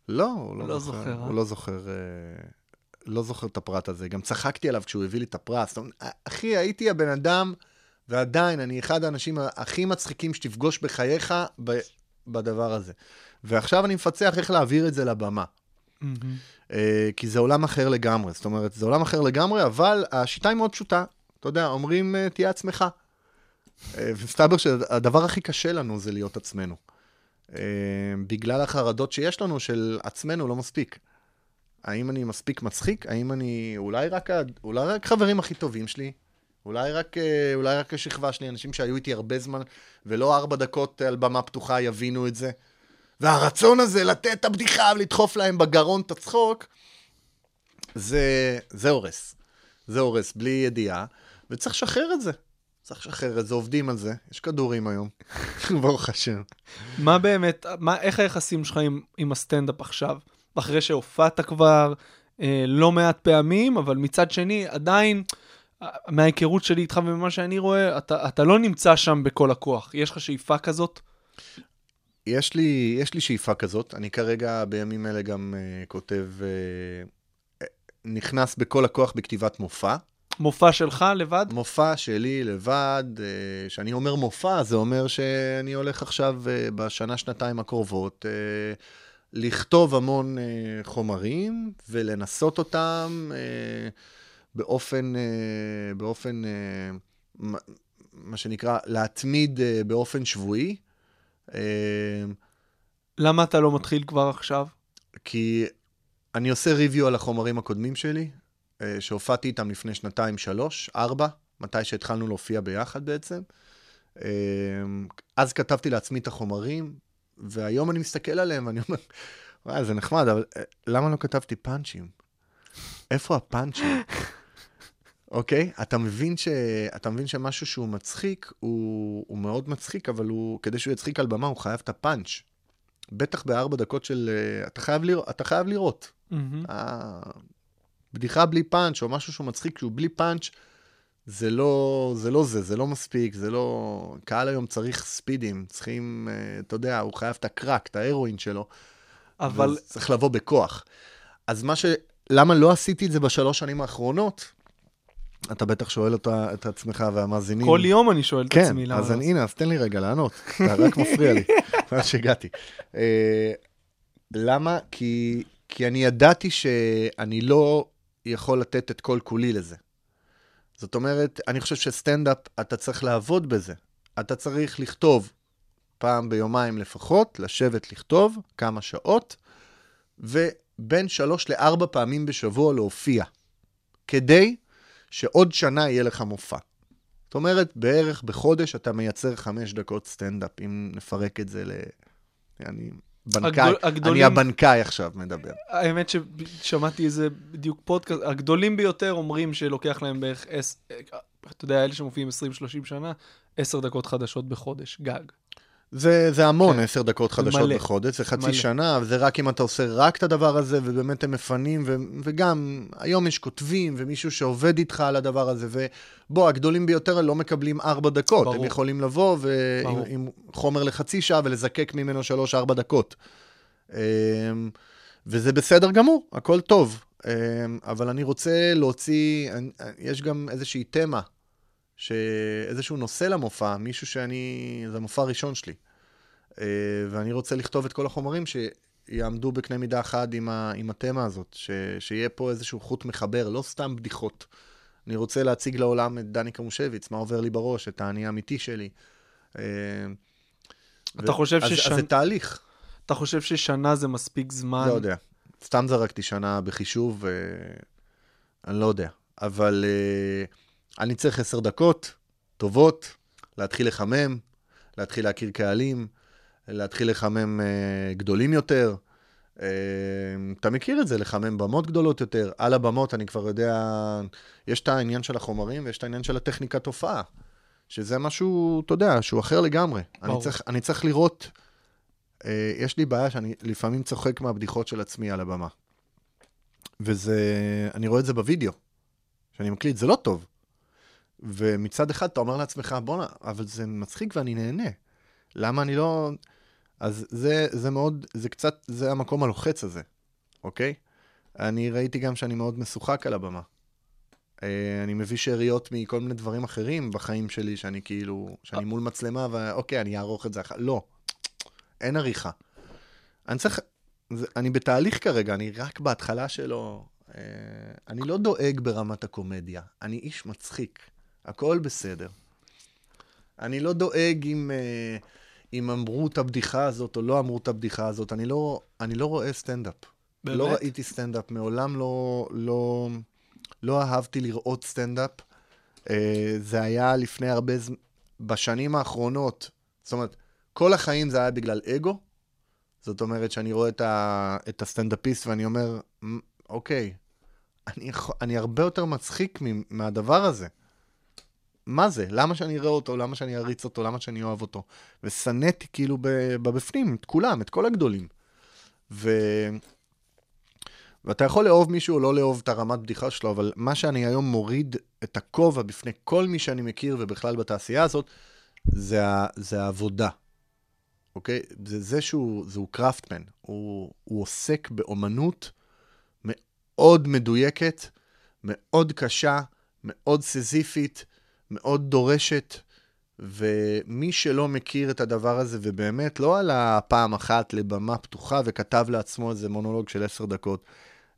לא, הוא לא לא זוכר, זוכר. אה? הוא לא זוכר, אה, לא זוכר את הפרט הזה. גם צחקתי עליו כשהוא הביא לי את הפרס. אומרת, אחי, הייתי הבן אדם, ועדיין, אני אחד האנשים הכי מצחיקים שתפגוש בחייך ב- בדבר הזה. ועכשיו אני מפצח איך להעביר את זה לבמה. אה, כי זה עולם אחר לגמרי. זאת אומרת, זה עולם אחר לגמרי, אבל השיטה היא מאוד פשוטה. אתה יודע, אומרים, אה, תהיה עצמך. אה, ומסתבר שהדבר הכי קשה לנו זה להיות עצמנו. בגלל החרדות שיש לנו של עצמנו לא מספיק. האם אני מספיק מצחיק? האם אני... אולי רק, אולי רק חברים הכי טובים שלי? אולי רק, אה, אולי רק השכבה שלי, אנשים שהיו איתי הרבה זמן, ולא ארבע דקות על במה פתוחה יבינו את זה. והרצון הזה לתת את הבדיחה ולדחוף להם בגרון את הצחוק, זה, זה הורס. זה הורס, בלי ידיעה, וצריך לשחרר את זה. צריך לשחרר את זה, עובדים על זה. יש כדורים היום, ברוך השם. מה באמת, מה, איך היחסים שלך עם, עם הסטנדאפ עכשיו? אחרי שהופעת כבר אה, לא מעט פעמים, אבל מצד שני, עדיין, מההיכרות שלי איתך וממה שאני רואה, אתה, אתה לא נמצא שם בכל הכוח. יש לך שאיפה כזאת? יש לי, יש לי שאיפה כזאת, אני כרגע בימים אלה גם uh, כותב, uh, נכנס בכל הכוח בכתיבת מופע. מופע שלך לבד? מופע שלי לבד, uh, כשאני אומר מופע, זה אומר שאני הולך עכשיו uh, בשנה, שנתיים הקרובות, uh, לכתוב המון uh, חומרים ולנסות אותם uh, באופן, uh, באופן, uh, מה- שנקרא, להתמיד uh, באופן שבועי. למה אתה לא מתחיל כבר עכשיו? כי אני עושה ריוויו על החומרים הקודמים שלי, אה, שהופעתי איתם לפני שנתיים, שלוש, ארבע, מתי שהתחלנו להופיע ביחד בעצם. אה, אז כתבתי לעצמי את החומרים, והיום אני מסתכל עליהם ואני אומר, וואי, זה נחמד, אבל אה, למה לא כתבתי פאנצ'ים? איפה הפאנצ'ים? אוקיי? אתה מבין, ש... אתה מבין שמשהו שהוא מצחיק, הוא... הוא מאוד מצחיק, אבל הוא... כדי שהוא יצחיק על במה, הוא חייב את הפאנץ'. בטח בארבע דקות של... אה, אתה חייב, לראות, אתה חייב לראות. מהמם. בדיחה בלי פאנץ', או משהו שהוא מצחיק שהוא בלי פאנץ', זה לא, זה לא זה, זה לא מספיק, זה לא... קהל היום צריך ספידים, צריכים, אה, אתה יודע, הוא חייב את הקרק, את ההרואין שלו. אבל צריך לבוא בכוח. אז מה ש... למה לא עשיתי את זה בשלוש שנים האחרונות? אתה בטח שואל אותה, את עצמך והמאזינים. כל יום אני שואל את כן, עצמי למה אז לא אני, הנה, אז תן לי רגע לענות. אתה רק מפריע לי, מאז שהגעתי. אה, למה? כי, כי אני ידעתי שאני לא יכול לתת את כל כולי לזה. זאת אומרת, אני חושב שסטנדאפ, אתה צריך לעבוד בזה. אתה צריך לכתוב פעם ביומיים לפחות, לשבת לכתוב כמה שעות, ובין שלוש לארבע פעמים בשבוע להופיע, כדי שעוד שנה יהיה לך מופע. זאת אומרת, בערך בחודש אתה מייצר חמש דקות סטנדאפ, אם נפרק את זה ל... אני בנקאי, הגדול- הגדולים- אני הבנקאי עכשיו מדבר. האמת ששמעתי איזה בדיוק פודקאסט, הגדולים ביותר אומרים שלוקח להם בערך, אתה יודע, אלה שמופיעים 20-30 שנה, 10 דקות חדשות בחודש, גג. זה, זה המון, כן. עשר דקות חדשות מלא. בחודש, זה חצי מלא. שנה, וזה רק אם אתה עושה רק את הדבר הזה, ובאמת הם מפנים, ו, וגם היום יש כותבים, ומישהו שעובד איתך על הדבר הזה, ובוא, הגדולים ביותר לא מקבלים ארבע דקות, ברור. הם יכולים לבוא ו- עם. עם חומר לחצי שעה ולזקק ממנו שלוש-ארבע דקות. אמ, וזה בסדר גמור, הכל טוב. אמ, אבל אני רוצה להוציא, יש גם איזושהי תמה, שאיזשהו נושא למופע, מישהו שאני, זה המופע הראשון שלי. אה, ואני רוצה לכתוב את כל החומרים שיעמדו בקנה מידה אחד עם, ה, עם התמה הזאת, ש, שיהיה פה איזשהו חוט מחבר, לא סתם בדיחות. אני רוצה להציג לעולם את דני קמושביץ, מה עובר לי בראש, את האני האמיתי שלי. אה, אתה חושב אז, ששנ- אז זה תהליך, אתה חושב ששנה זה מספיק זמן? לא יודע. סתם זרקתי שנה בחישוב, אה, אני לא יודע. אבל אה, אני צריך עשר דקות טובות, להתחיל לחמם, להתחיל להכיר קהלים, להתחיל לחמם אה, גדולים יותר. אה, אתה מכיר את זה, לחמם במות גדולות יותר. על הבמות אני כבר יודע, יש את העניין של החומרים ויש את העניין של הטכניקת הופעה. שזה משהו, אתה יודע, שהוא אחר לגמרי. אני. צריך, אני צריך לראות, אה, יש לי בעיה שאני לפעמים צוחק מהבדיחות של עצמי על הבמה. וזה, אני רואה את זה בווידאו, שאני מקליט, זה לא טוב. ומצד אחד אתה אומר לעצמך, בואנה, אבל זה מצחיק ואני נהנה. למה אני לא... אז זה, זה מאוד, זה קצת, זה המקום הלוחץ הזה, אוקיי? אני ראיתי גם שאני מאוד משוחק על הבמה. אה, אני מביא שאריות מכל מיני דברים אחרים בחיים שלי, שאני כאילו, שאני מול מצלמה, ואוקיי, אני אערוך את זה אחר... לא, אין עריכה. אני צריך, אני בתהליך כרגע, אני רק בהתחלה שלו. אה, אני לא דואג ברמת הקומדיה, אני איש מצחיק, הכל בסדר. אני לא דואג אם, אה, אם אמרו את הבדיחה הזאת או לא אמרו את הבדיחה הזאת, אני לא, אני לא רואה סטנדאפ. באמת? לא ראיתי סטנדאפ, מעולם לא, לא, לא אהבתי לראות סטנדאפ. אה, זה היה לפני הרבה זמן, בשנים האחרונות, זאת אומרת, כל החיים זה היה בגלל אגו. זאת אומרת שאני רואה את, ה, את הסטנדאפיסט ואני אומר, "מ, אוקיי, אני, אני הרבה יותר מצחיק מהדבר הזה. מה זה? למה שאני אראה אותו? למה שאני אריץ אותו? למה שאני אוהב אותו? ושנאתי כאילו בבפנים, את כולם, את כל הגדולים. ו... ואתה יכול לאהוב מישהו או לא לאהוב את הרמת בדיחה שלו, אבל מה שאני היום מוריד את הכובע בפני כל מי שאני מכיר ובכלל בתעשייה הזאת, זה, ה... זה העבודה. אוקיי? זה זה שהוא, זהו קראפטמן. הוא, הוא עוסק באומנות מאוד מדויקת, מאוד קשה, מאוד סזיפית, מאוד דורשת, ומי שלא מכיר את הדבר הזה, ובאמת לא עלה פעם אחת לבמה פתוחה וכתב לעצמו איזה מונולוג של עשר דקות,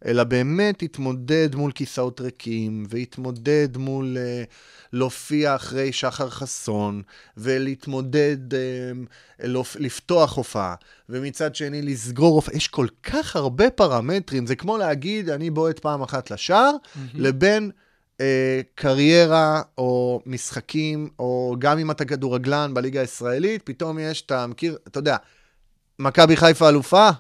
אלא באמת התמודד מול כיסאות ריקים, והתמודד מול אה, להופיע אחרי שחר חסון, ולהתמודד, אה, להופ... לפתוח הופעה, ומצד שני לסגור הופעה. יש כל כך הרבה פרמטרים, זה כמו להגיד, אני בועט פעם אחת לשער, לבין אה, קריירה או משחקים, או גם אם אתה כדורגלן בליגה הישראלית, פתאום יש, אתה מכיר, אתה יודע, מכבי חיפה אלופה,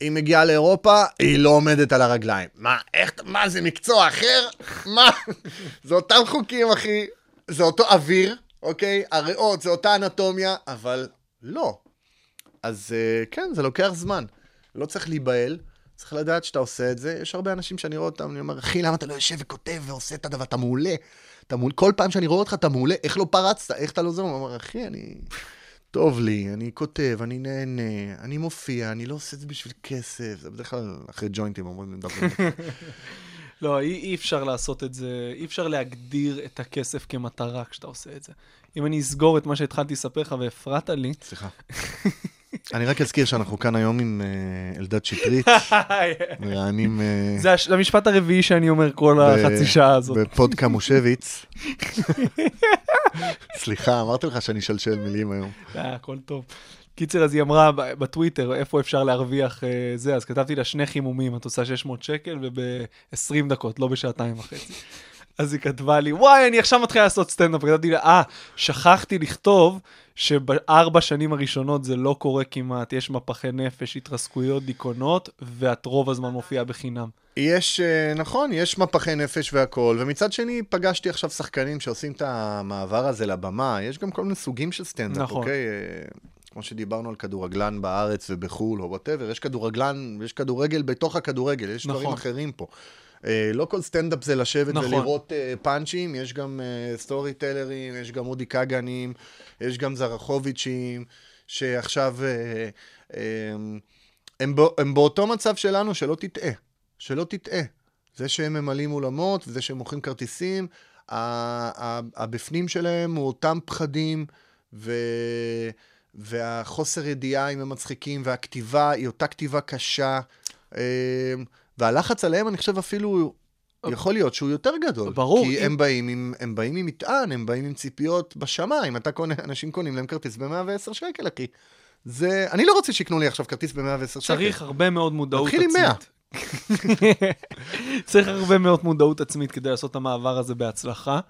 היא מגיעה לאירופה, היא לא עומדת על הרגליים. מה, איך, מה, זה מקצוע אחר? מה? זה אותם חוקים, אחי. זה אותו אוויר, אוקיי? הריאות, זה אותה אנטומיה, אבל לא. אז אה, כן, זה לוקח זמן. לא צריך להיבהל, צריך לדעת שאתה עושה את זה. יש הרבה אנשים שאני רואה אותם, אני אומר, אחי, למה אתה לא יושב וכותב ועושה את הדבר? אתה מעולה. אתה מעולה. כל פעם שאני רואה אותך, אתה מעולה. איך לא פרצת? איך אתה לא זה? הוא אומר, אחי, אני... טוב לי, אני כותב, אני נהנה, אני מופיע, אני לא עושה את זה בשביל כסף. זה בדרך כלל אחרי ג'וינטים אומרים לי מדברים. לא, אי, אי אפשר לעשות את זה, אי אפשר להגדיר את הכסף כמטרה כשאתה עושה את זה. אם אני אסגור את מה שהתחלתי לספר לך והפרעת לי, סליחה. אני רק אזכיר שאנחנו כאן היום עם אה, אלדד שטרית, מראיינים אה, זה המשפט הרביעי שאני אומר כל החצי שעה הזאת. בפוד קמושביץ. סליחה, אמרתי לך שאני שלשל מילים היום. אה, הכל טוב. קיצר, אז היא אמרה בטוויטר, איפה אפשר להרוויח אה, זה, אז כתבתי לה שני חימומים, את עושה 600 שקל וב-20 דקות, לא בשעתיים וחצי. אז היא כתבה לי, וואי, אני עכשיו מתחילה לעשות סטנדאפ. כתבתי לה, אה, שכחתי לכתוב שבארבע שנים הראשונות זה לא קורה כמעט, יש מפחי נפש, התרסקויות, דיכאונות, ואת רוב הזמן מופיעה בחינם. יש, אה, נכון, יש מפחי נפש והכול, ומצד שני פגשתי עכשיו שחקנים שעושים את המעבר הזה לבמה, יש גם כל מיני סוגים של סטנדאפ, נכון. אוקיי? אה, כמו שדיברנו על כדורגלן בארץ ובחו"ל או whatever, יש כדורגלן, יש כדורגל בתוך הכדורגל, יש נכון. דברים אחרים פה. אה, לא כל סטנדאפ זה לשבת נכון. ולראות אה, פאנצ'ים, יש גם אה, סטורי טלרים, יש גם אודי כגנים, יש גם זרחוביצ'ים, שעכשיו אה, אה, הם, בא, הם באותו מצב שלנו, שלא תטעה, שלא תטעה. זה שהם ממלאים אולמות, וזה שהם מוכרים כרטיסים, הבפנים שלהם הוא אותם פחדים, ו... והחוסר ידיעה אם הם מצחיקים, והכתיבה היא אותה כתיבה קשה, אה, והלחץ עליהם, אני חושב אפילו, יכול להיות שהוא יותר גדול. ברור, כי אם- הם באים עם, הם באים עם מטען, הם באים עם ציפיות בשמיים. אתה קונה, אנשים קונים להם כרטיס ב-110 שקל, אחי. זה, אני לא רוצה שיקנו לי עכשיו כרטיס ב-110 שקל. צריך הרבה מאוד מודעות נתחיל עם 100. עצמית. צריך הרבה מאוד מודעות עצמית כדי לעשות את המעבר הזה בהצלחה,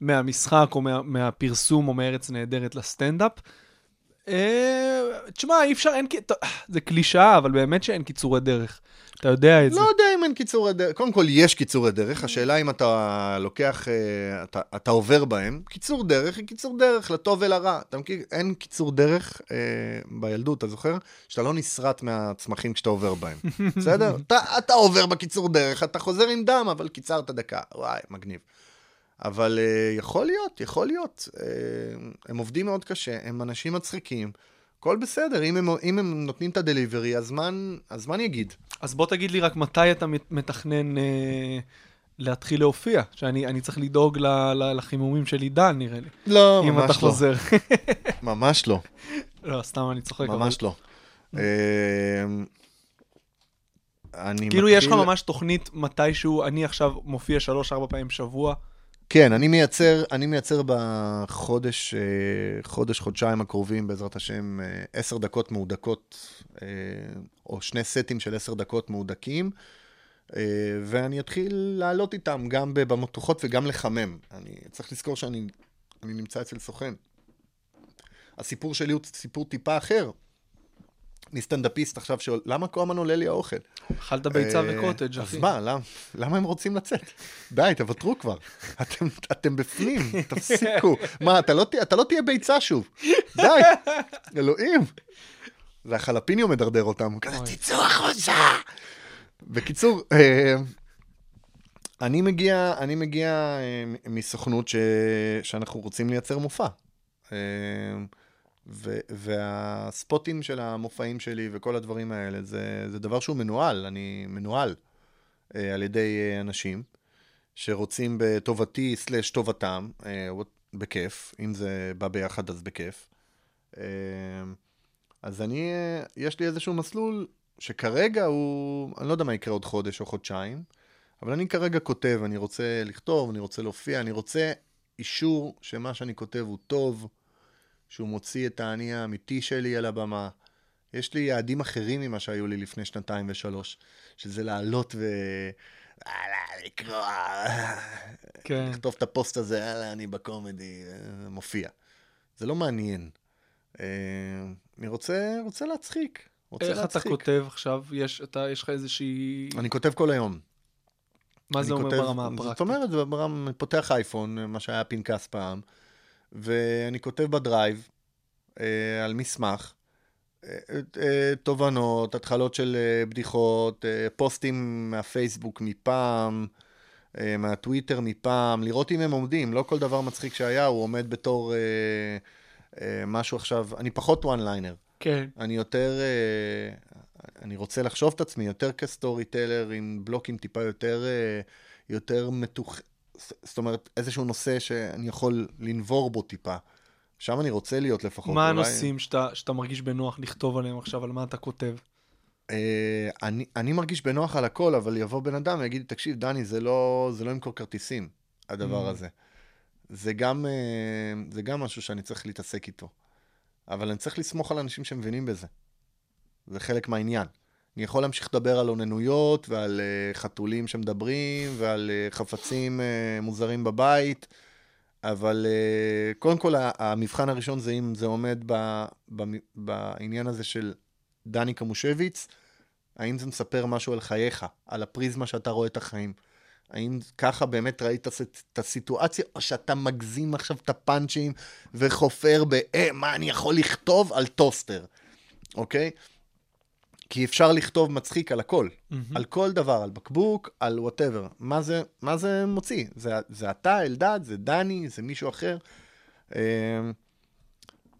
מהמשחק או מה, מהפרסום או מארץ נהדרת לסטנדאפ. אה, תשמע, אי אפשר, אין, זה קלישאה, אבל באמת שאין קיצורי דרך. אתה יודע את זה. לא יודע אם אין קיצורי דרך. קודם כל, יש קיצורי דרך. השאלה אם אתה לוקח, אה, אתה, אתה עובר בהם. קיצור דרך היא קיצור דרך, לטוב ולרע. אתה מכיר? אין קיצור דרך אה, בילדות, אתה זוכר? שאתה לא נסרט מהצמחים כשאתה עובר בהם. בסדר? אתה, אתה עובר בקיצור דרך, אתה חוזר עם דם, אבל קיצרת דקה. וואי, מגניב. אבל אה, יכול להיות, יכול להיות. אה, הם עובדים מאוד קשה, הם אנשים מצחיקים. הכל בסדר, אם הם, אם הם נותנים את הדליברי, הזמן, הזמן יגיד. אז בוא תגיד לי רק מתי אתה מת- מתכנן אה, להתחיל להופיע, שאני אני צריך לדאוג ל, ל, לחימומים של עידן, נראה לי. לא, אם אתה ממש לא. חוזר. ממש לא, לא, סתם אני צוחק. אבל- ממש לא. אה, אני כאילו יש לך מתחיל- ממש תוכנית מתישהו, אני עכשיו מופיע שלוש-ארבע פעמים בשבוע. כן, אני מייצר, אני מייצר בחודש, אה, חודש, חודשיים הקרובים, בעזרת השם, אה, עשר דקות מהודקות, אה, או שני סטים של עשר דקות מהודקים, ואני אתחיל לעלות איתם גם במותחות וגם לחמם. אני צריך לזכור שאני אני נמצא אצל סוכן. הסיפור שלי הוא סיפור טיפה אחר. אני סטנדאפיסט עכשיו, שואל, למה כל הזמן עולה לי האוכל? אכלת ביצה אה, וקוטג', אז אחי. מה, למה, הם רוצים לצאת? די, תוותרו כבר. אתם, בפנים, תפסיקו. מה, אתה לא, תה- אתה לא תהיה ביצה שוב. די, אלוהים. זה החלפיניו מדרדר אותם. כזה, תצאו החוצה. בקיצור, אה, אני מגיע, אני מגיע אה, מסוכנות ש, שאנחנו רוצים לייצר מופע. ו, והספוטים של המופעים שלי וכל הדברים האלה, זה, זה דבר שהוא מנוהל, אני מנוהל אה, על ידי אה, אנשים שרוצים בטובתי סלש טובתם, אה, בכיף, אם זה בא ביחד אז בכיף. אה, אז אני, אה, יש לי איזשהו מסלול שכרגע הוא, אני לא יודע מה יקרה עוד חודש או חודשיים, אבל אני כרגע כותב, אני רוצה לכתוב, אני רוצה להופיע, אני רוצה אישור שמה שאני כותב הוא טוב, שהוא מוציא את האני האמיתי שלי על הבמה. יש לי יעדים אחרים ממה שהיו לי לפני שנתיים ושלוש, שזה לעלות ו... יאללה, לקרוא, כן. לכתוב את הפוסט הזה, יאללה, אני בקומדי, מופיע. זה לא מעניין. אה, אני רוצה, רוצה להצחיק. רוצה איך אתה להצחיק. כותב עכשיו? יש אתה- יש לך איזושהי... אני כותב כל היום. מה זה אומר כותב- ברמה הפרקטית? זאת אומרת, ברמה, פותח אייפון, מה שהיה פנקס פעם, ואני כותב בדרייב אה, על מסמך, אה, אה, תובנות, התחלות של אה, בדיחות, אה, פוסטים מהפייסבוק מפעם, אה, מהטוויטר מפעם, לראות אם הם עומדים, לא כל דבר מצחיק שהיה, הוא עומד בתור אה, אה, משהו עכשיו, אני פחות וואן ליינר. כן. אני יותר, אה, אני רוצה לחשוב את עצמי יותר כסטורי טלר עם בלוקים טיפה יותר, אה, יותר מתוח, זאת אומרת, איזשהו נושא שאני יכול לנבור בו טיפה. שם אני רוצה להיות לפחות. מה אולי- הנושאים שאתה שאתה מרגיש בנוח לכתוב עליהם עכשיו, על מה אתה כותב? אה, אני, אני מרגיש בנוח על הכל, אבל יבוא בן אדם ויגיד לי, תקשיב, דני, זה לא, זה לא ימכור כרטיסים, הדבר Mm. הזה. זה גם, אה, זה גם משהו שאני צריך להתעסק איתו. אבל אני צריך לסמוך על אנשים שמבינים בזה. זה חלק מהעניין. אני יכול להמשיך לדבר על אוננויות ועל uh, חתולים שמדברים ועל uh, חפצים uh, מוזרים בבית, אבל uh, קודם כל המבחן הראשון זה אם זה עומד ב, ב, בעניין הזה של דני קמושביץ, האם זה מספר משהו על חייך, על הפריזמה שאתה רואה את החיים. האם ככה באמת ראית את- הסיטואציה, או שאתה מגזים עכשיו את הפאנצ'ים וחופר ב, אה, מה אני יכול לכתוב על טוסטר, אוקיי? כי אפשר לכתוב מצחיק על הכל, על כל דבר, על בקבוק, על whatever. מה זה, מה זה מוציא? זה, זה אתה, אלדד, זה דני, זה מישהו אחר. אמ,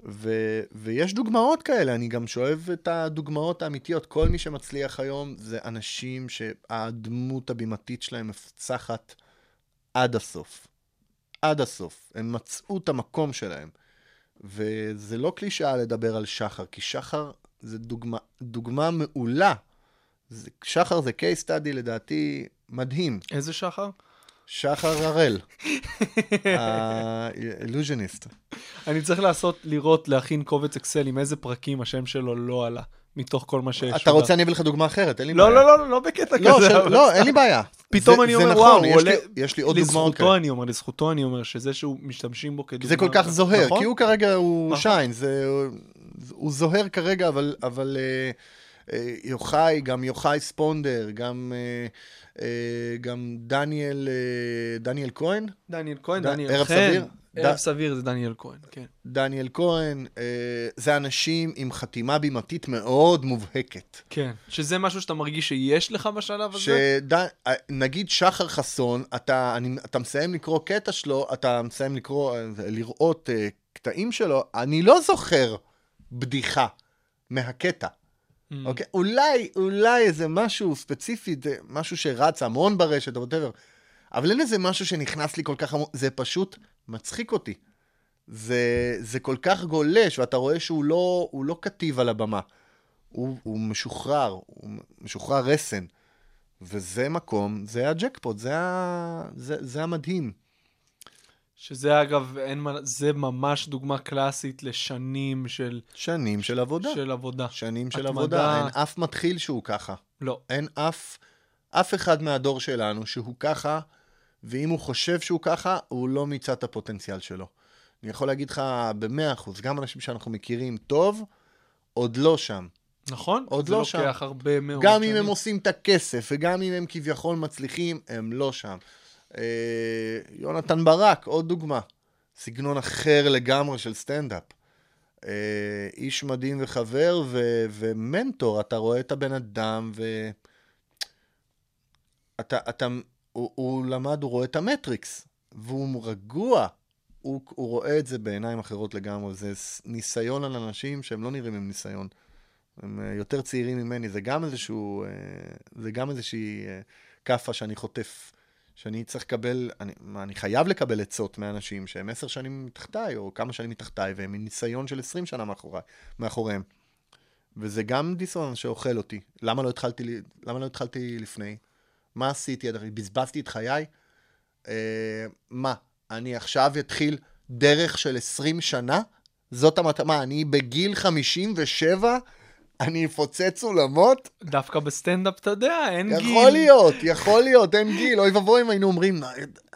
ו, ויש דוגמאות כאלה, אני גם שואב את הדוגמאות האמיתיות. כל מי שמצליח היום זה אנשים שהדמות הבימתית שלהם מפצחת עד הסוף. עד הסוף. הם מצאו את המקום שלהם. וזה לא קלישאה לדבר על שחר, כי שחר זה דוגמה, דוגמה מעולה. זה, שחר זה case study לדעתי מדהים. איזה שחר? שחר הראל, האילוז'ניסט. אני צריך לעשות, לראות, להכין קובץ אקסל עם איזה פרקים השם שלו לא עלה, מתוך כל מה שיש. אתה רוצה, אני אביא לך דוגמה אחרת, אין לי לא, בעיה. לא, לא, לא, לא בקטע לא, כזה. לא, אין לי בעיה. פתאום אני אומר, נכון, וואו, יש הוא לי- עולה... יש לי עוד דוגמאות לזכותו כאלה. אני אומר, לזכותו אני אומר, שזה שהוא משתמשים בו כדוגמה. זה כל כך זוהר, נכון? כי הוא כרגע, הוא נכון. שיין, זה, הוא זוהר כרגע, אבל, אבל אה, אה, יוחאי, גם יוחאי ספונדר, גם, אה, אה, גם דניאל, אה, דניאל כהן, דניאל כהן, ד- דניאל ערב חן. סביר? ערב ד- סביר זה דניאל כהן, כן. דניאל כהן, אה, זה אנשים עם חתימה בימתית מאוד מובהקת. כן. שזה משהו שאתה מרגיש שיש לך בשלב הזה? שנגיד שחר חסון, אתה, אני, אתה מסיים לקרוא קטע שלו, אתה מסיים לקרוא, אה, לראות uh, קטעים שלו, אני לא זוכר בדיחה מהקטע. Mm. אוקיי? אולי, אולי איזה משהו ספציפי, זה משהו שרץ המון ברשת או וואטאבר, אבל אין איזה משהו שנכנס לי כל כך המון, זה פשוט מצחיק אותי. זה, זה כל כך גולש, ואתה רואה שהוא לא, לא כתיב על הבמה. הוא, הוא משוחרר, הוא משוחרר רסן. וזה מקום, זה הג'קפוט, זה, ה... זה, זה המדהים. שזה אגב, אין מה, זה ממש דוגמה קלאסית לשנים של, שנים של עבודה. של עבודה. שנים של התמדה. עבודה, אין אף מתחיל שהוא ככה. לא. אין אף, אף אחד מהדור שלנו שהוא ככה, ואם הוא חושב שהוא ככה, הוא לא מיצה את הפוטנציאל שלו. אני יכול להגיד לך במאה אחוז, גם אנשים שאנחנו מכירים טוב, עוד לא שם. נכון? עוד זה לא לוקח שם. הרבה מאוד גם שנים. אם הם עושים את הכסף, וגם אם הם כביכול מצליחים, הם לא שם. אה, יונתן ברק, עוד דוגמה. סגנון אחר לגמרי של סטנדאפ. אה, איש מדהים וחבר ו- ומנטור, אתה רואה את הבן אדם ו... אתה, אתה, הוא, הוא למד, הוא רואה את המטריקס, והוא רגוע. הוא, הוא רואה את זה בעיניים אחרות לגמרי. זה ניסיון על אנשים שהם לא נראים עם ניסיון. הם אה, יותר צעירים ממני, זה גם איזשהו, אה, זה גם איזושהי אה, כאפה שאני חוטף, שאני צריך לקבל, אני, מה, אני חייב לקבל עצות מאנשים שהם עשר שנים מתחתיי, או כמה שנים מתחתיי, והם עם ניסיון של עשרים שנה מאחורי, מאחוריהם. וזה גם דיסוננס שאוכל אותי. למה לא התחלתי, למה לא התחלתי לפני? מה עשיתי? בזבזתי את חיי? אה, מה, אני עכשיו אתחיל דרך של 20 שנה? זאת המטרה. אני בגיל 57, אני אפוצץ אולמות? דווקא בסטנדאפ, אתה יודע, אין גיל. יכול להיות, יכול להיות, אין גיל. אוי ואבוי אם היינו אומרים,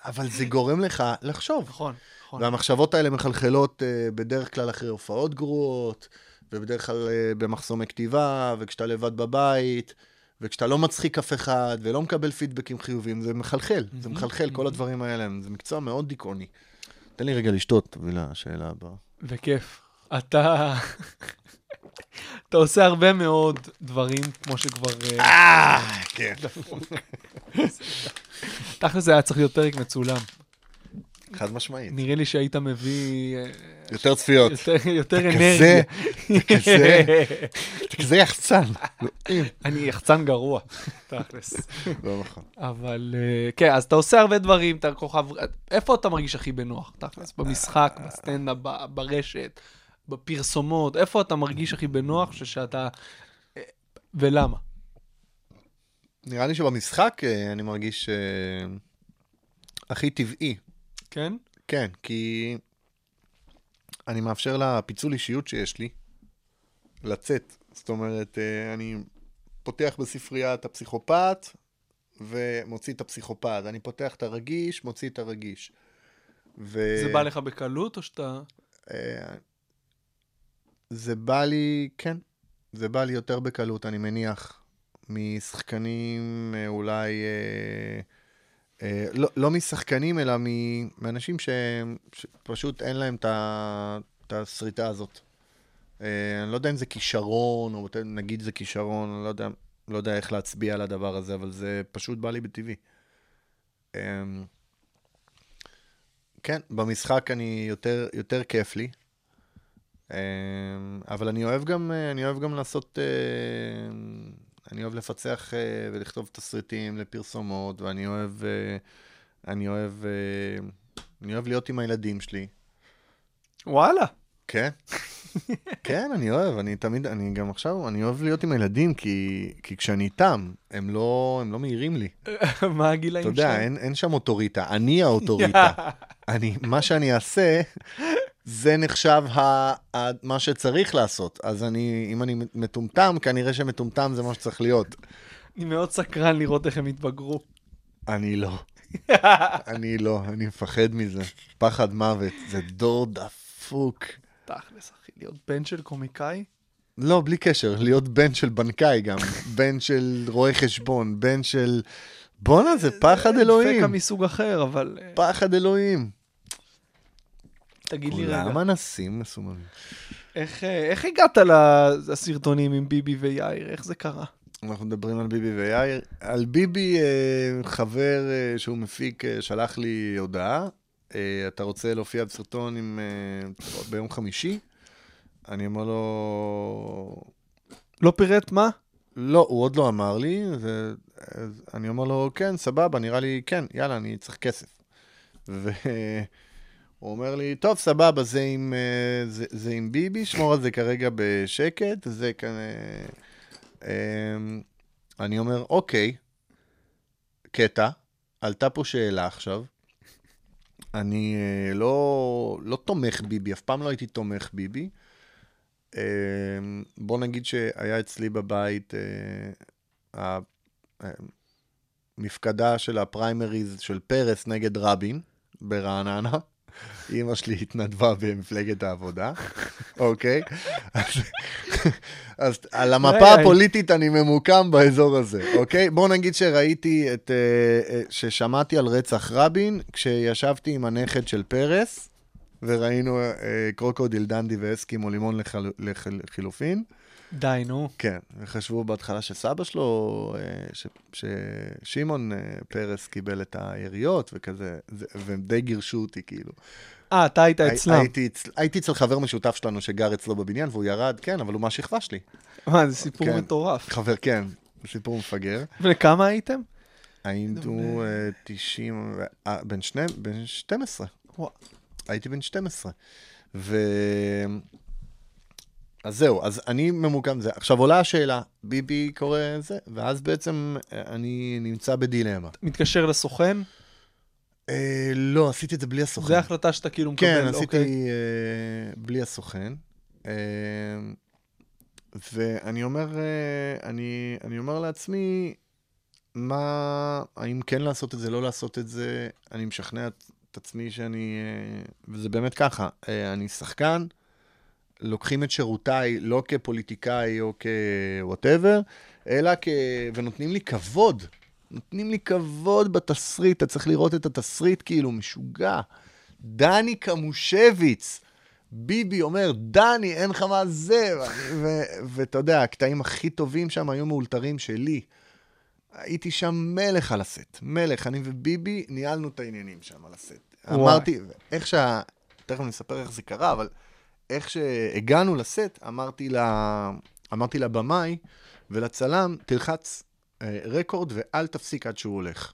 אבל זה גורם לך לחשוב. נכון, נכון. והמחשבות האלה מחלחלות uh, בדרך כלל אחרי הופעות גרועות, ובדרך כלל uh, במחסומי כתיבה, וכשאתה לבד בבית, וכשאתה לא מצחיק אף אחד, ולא מקבל פידבקים חיוביים, זה מחלחל, זה מחלחל, כל הדברים האלה, זה מקצוע מאוד דיכאוני. תן לי רגע לשתות, תביא לשאלה הבאה. בכיף. אתה... אתה עושה הרבה מאוד דברים, כמו שכבר... אה, אה, כן. תכל'ס זה היה צריך להיות פרק מצולם. חד משמעית. נראה לי שהיית מביא אה, יותר צפיות. יותר- אנרגיה. אתה כזה יחצן. אני יחצן גרוע, תכל'ס. לא נכון. אבל אה, כן, אז אתה עושה הרבה דברים, אתה כוכב... איפה אתה מרגיש הכי בנוח, תכל'ס? במשחק, בסטנדאפ, ברשת, בפרסומות, איפה אתה מרגיש הכי בנוח שאתה... אה, ולמה? נראה לי שבמשחק אה, אני מרגיש אה, הכי טבעי. כן? כן, כי אני מאפשר לפיצול אישיות שיש לי לצאת. זאת אומרת, אני פותח בספרייה את הפסיכופת ומוציא את הפסיכופת. אני פותח את הרגיש, מוציא את הרגיש. ו... זה בא לך בקלות, או שאתה... זה בא לי, כן, זה בא לי יותר בקלות, אני מניח, משחקנים אה, אולי אה, אה, לא, לא משחקנים, אלא מאנשים שפשוט אין להם את ה- את הסריטה הזאת. אה, אני לא יודע אם זה כישרון, או נגיד זה כישרון, אני לא יודע, לא יודע איך להצביע על הדבר הזה, אבל זה פשוט בא לי בטבעי. אה, כן, במשחק אני יותר, יותר כיף לי. אה, אבל אני אוהב גם, אה, אני אוהב גם לעשות, אה, אני אוהב לפצח אה, ולכתוב תסריטים לפרסומות, ואני אוהב, אני אוהב, אני אוהב להיות עם הילדים שלי. וואלה. כן. כן, אני אוהב, אני תמיד, אני גם עכשיו, אני אוהב להיות עם הילדים, כי, כי כשאני איתם, הם לא, הם לא מעירים לי. מה הגילאים אתה יודע, שלהם? אין, אין שם אוטוריטה, אני האוטוריטה. אני, מה שאני אעשה, זה נחשב ה, ה, מה שצריך לעשות. אז אני, אם אני מטומטם, כנראה שמטומטם זה מה שצריך להיות. אני מאוד סקרן לראות איך הם יתבגרו. אני לא. אני לא, אני מפחד מזה. פחד מוות, זה דור דפוק. תכלס, אחי, להיות בן של קומיקאי? לא, בלי קשר, להיות בן של בנקאי גם, בן של רואה חשבון, בן של... בואנה, זה פחד אלוהים. דפקה מסוג אחר, אבל אה, פחד אלוהים. תגיד לי רגע, כולם אנסים מסוממים. איך, אה, איך הגעת לסרטונים עם ביבי ויאיר? איך זה קרה? אנחנו מדברים על ביבי ויאיר. על ביבי, אה, חבר אה, שהוא מפיק, שלח לי הודעה. אתה רוצה להופיע בסרטון עם, ביום חמישי? אני אומר לו, לא פירט מה? לא, הוא עוד לא אמר לי, ו... אז אני אומר לו, כן, סבבה, נראה לי, כן, יאללה, אני צריך כסף. והוא אומר לי, טוב, סבבה, זה עם, אה, זה, זה עם ביבי, שמור על זה כרגע בשקט, זה כאן... אה, אמ, אני אומר, אוקיי, קטע, עלתה פה שאלה עכשיו. אני אה, לא, לא תומך ביבי, אף פעם לא הייתי תומך ביבי. אה, בוא נגיד שהיה אצלי בבית אה, ה- אה, של הפריימריז של פרס נגד רבין ברעננה. אימא שלי התנדבה במפלגת העבודה, אוקיי? אז, על המפה. הפוליטית אני ממוקם באזור הזה, אוקיי? בוא נגיד שראיתי את... אה, אה, ששמעתי על רצח רבין כשישבתי עם הנכד של פרס, וראינו אה, קרוקודיל דנדי ואסקימו לימון לחילופין. די, נו. כן, וחשבו בהתחלה שסבא שלו, אה, ששמעון אה, פרס קיבל את היריות וכזה, זה- והם די גירשו אותי, כאילו. אה, אתה היית הי- אצלם. הייתי, אצל- הייתי אצל חבר משותף שלנו שגר אצלו בבניין, והוא ירד, כן, אבל הוא מהשכבה שלי. מה, זה סיפור כן. מטורף. חבר, כן, סיפור מפגר. וכמה הייתם? היינו אה, 90, ו- אה, בן שני, בן 12. וואו. הייתי בן 12. ו... אז זהו, אז אני ממוקם זה. עכשיו עולה השאלה, ביבי קורא זה, ואז בעצם אה, אני נמצא בדילמה. מתקשר לסוכן? אה, לא, עשיתי את זה בלי הסוכן. זו החלטה שאתה כאילו מקבל, כן, עשיתי אוקיי. אה, בלי הסוכן. אה, ואני אומר, אה, אני, אני אומר לעצמי, מה, האם כן לעשות את זה, לא לעשות את זה, אני משכנע את, את עצמי שאני, אה, וזה באמת ככה, אה, אני שחקן, לוקחים את שירותיי לא כפוליטיקאי או כוואטאבר, אלא כ... ונותנים לי כבוד. נותנים לי כבוד בתסריט, אתה צריך לראות את התסריט כאילו משוגע. דני קמושביץ, ביבי אומר, דני, אין לך מה זה. ואתה יודע, הקטעים הכי טובים שם היו מאולתרים שלי. הייתי שם מלך על הסט, מלך. אני וביבי ניהלנו את העניינים שם על הסט. וואי. אמרתי, איך שה... תכף נספר איך זה קרה, אבל איך שהגענו לסט, אמרתי, לה... אמרתי לבמאי ולצלם, תלחץ אה, record ואל תפסיק עד שהוא הולך,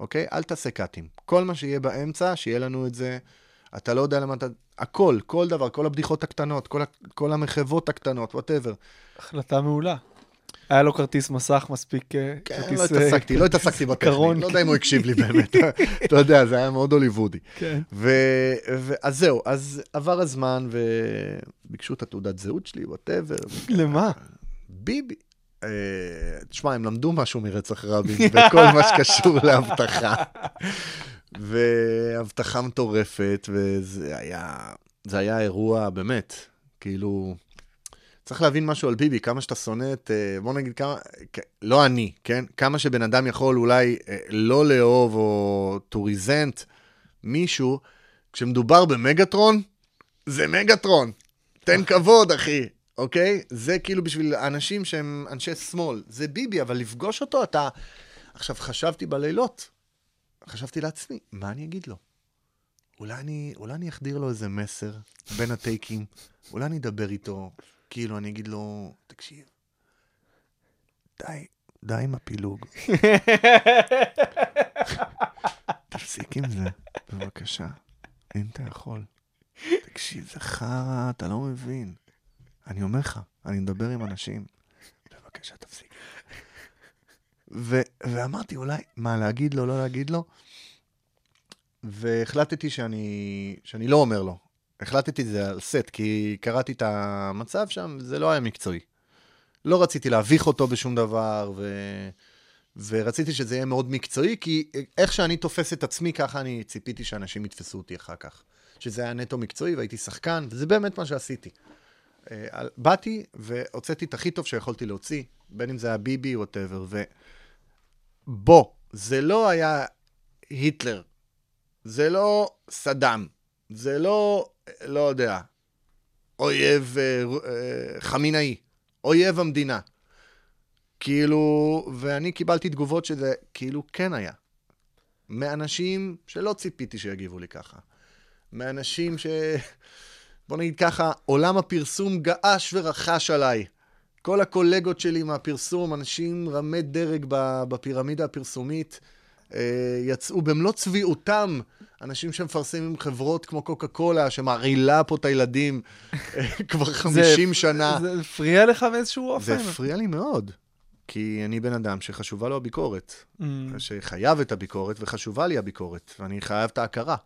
אוקיי? אל תעשה קאטים. כל מה שיהיה באמצע, שיהיה לנו את זה. אתה לא יודע למה אתה... הכל, כל דבר, כל הבדיחות הקטנות, כל. כל המחוות הקטנות, whatever. החלטה מעולה. היה לו כרטיס מסך מספיק... אה, כן, לא אה, התעסקתי, לא התעסקתי זיכרון. בטכני, לא יודע אם הוא הקשיב לי באמת. אתה יודע, זה היה מאוד הוליוודי. כן. אז זהו, אז עבר הזמן וביקשו את התעודת זהות שלי, וואטאבר. למה? ביבי. אה, תשמע, הם למדו משהו מרצח רבין בכל מה שקשור לאבטחה. ואבטחה מטורפת, וזה היה, זה היה אירוע באמת, כאילו, צריך להבין משהו על ביבי, כמה שאתה שונא את, אה, בוא נגיד כמה, לא אני, כן? כמה שבן אדם יכול אולי אה, לא לאהוב או to resent מישהו, כשמדובר במגטרון, זה מגטרון. תן כבוד, אחי, אוקיי? זה כאילו בשביל אנשים שהם אנשי שמאל. זה ביבי, אבל לפגוש אותו, אתה... עכשיו, חשבתי בלילות, חשבתי לעצמי, מה אני אגיד לו? אולי אני, אולי אני אחדיר לו איזה מסר בין הטייקים, אולי אני אדבר איתו, כאילו, אני אגיד לו, תקשיב, די, די עם הפילוג. תפסיק עם זה, בבקשה. אם אתה יכול. תקשיב, זה חרא, אתה לא מבין. אני אומר לך, אני מדבר עם אנשים. בבקשה, תפסיק. ו- ואמרתי, אולי, מה, להגיד לו, לא להגיד לו? והחלטתי שאני, שאני לא אומר לו. החלטתי את זה על סט, כי קראתי את המצב שם, זה לא היה מקצועי. לא רציתי להביך אותו בשום דבר, ו... ורציתי שזה יהיה מאוד מקצועי, כי איך שאני תופס את עצמי, ככה אני ציפיתי שאנשים יתפסו אותי אחר כך. שזה היה נטו מקצועי והייתי שחקן, וזה באמת מה שעשיתי. אה, באתי והוצאתי את הכי טוב שיכולתי להוציא, בין אם זה היה ביבי, ווטאבר, ובוא, זה לא היה היטלר, זה לא סדאם, זה לא, לא יודע, אויב אה, אה, חמינאי, אויב המדינה. כאילו, ואני קיבלתי תגובות שזה כאילו כן היה. מאנשים שלא ציפיתי שיגיבו לי ככה. מאנשים ש... בוא נגיד ככה, עולם הפרסום געש ורחש עליי. כל הקולגות שלי מהפרסום, אנשים רמי דרג בפירמידה הפרסומית, אה, יצאו במלוא צביעותם, אנשים שמפרסמים חברות כמו קוקה קולה, שמרעילה פה את הילדים אה, כבר 50 שנה. זה הפריע לך באיזשהו אופן? זה הפריע לי מאוד, כי אני בן אדם שחשובה לו הביקורת, Mm. שחייב את הביקורת, וחשובה לי הביקורת, ואני חייב את ההכרה,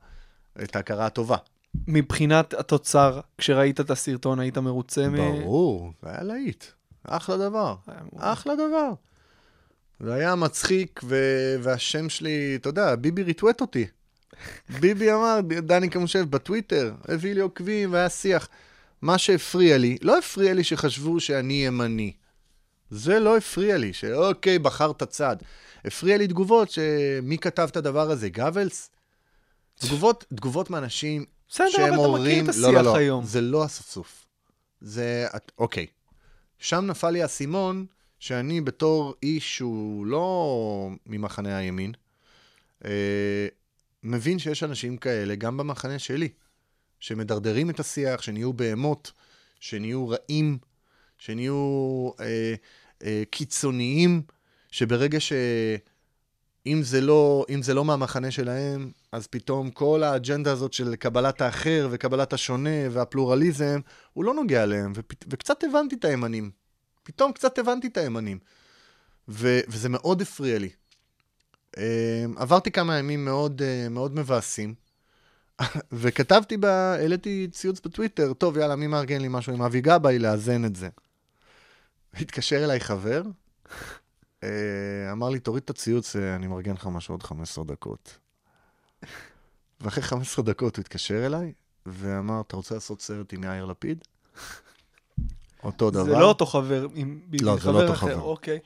את ההכרה הטובה. מבחינת התוצר, כשראית את הסרטון, היית מרוצה מ... ברור, זה היה להיט. אחלה דבר. אחלה דבר. זה היה מצחיק, ו... והשם שלי, אתה יודע, ביבי ריטווט אותי. ביבי אמר, דני כמושב בטוויטר, הביא לי עוקבים והיה שיח. מה שהפריע לי, לא הפריע לי שחשבו שאני ימני. זה לא הפריע לי, שאוקיי, בחרת צד. הפריע לי תגובות שמי כתב את הדבר הזה, גבלס? תגובות, תגובות מאנשים בסדר, אבל שהם אתה מכיר אומרים, את לא, השיח לא, לא, היום. זה לא הספסוף. זה, אוקיי. שם נפל לי האסימון שאני בתור איש שהוא לא ממחנה הימין, אה, מבין שיש אנשים כאלה גם במחנה שלי, שמדרדרים את השיח, שנהיו בהמות, שנהיו רעים, שנהיו אה, אה, קיצוניים, שברגע ש... אם זה, לא, אם זה לא מהמחנה שלהם, אז פתאום כל האג'נדה הזאת של קבלת האחר וקבלת השונה והפלורליזם, הוא לא נוגע אליהם, ופ... וקצת הבנתי את הימנים. פתאום קצת הבנתי את הימנים. ו... וזה מאוד הפריע לי. אה, עברתי כמה ימים מאוד, אה, מאוד מבאסים, וכתבתי, ב... העליתי ציוץ בטוויטר, טוב, יאללה, מי מארגן לי משהו עם אבי גבאי לאזן את זה. התקשר אליי חבר, אה, אמר לי, תוריד את הציוץ, אה, אני מארגן לך משהו עוד 15 דקות. ואחרי 15 דקות הוא התקשר אליי, ואמר, אתה רוצה לעשות סרט עם יאיר לפיד? אותו דבר. זה לא אותו חבר עם לא, זה חבר לא אותו אחר, חבר. אוקיי.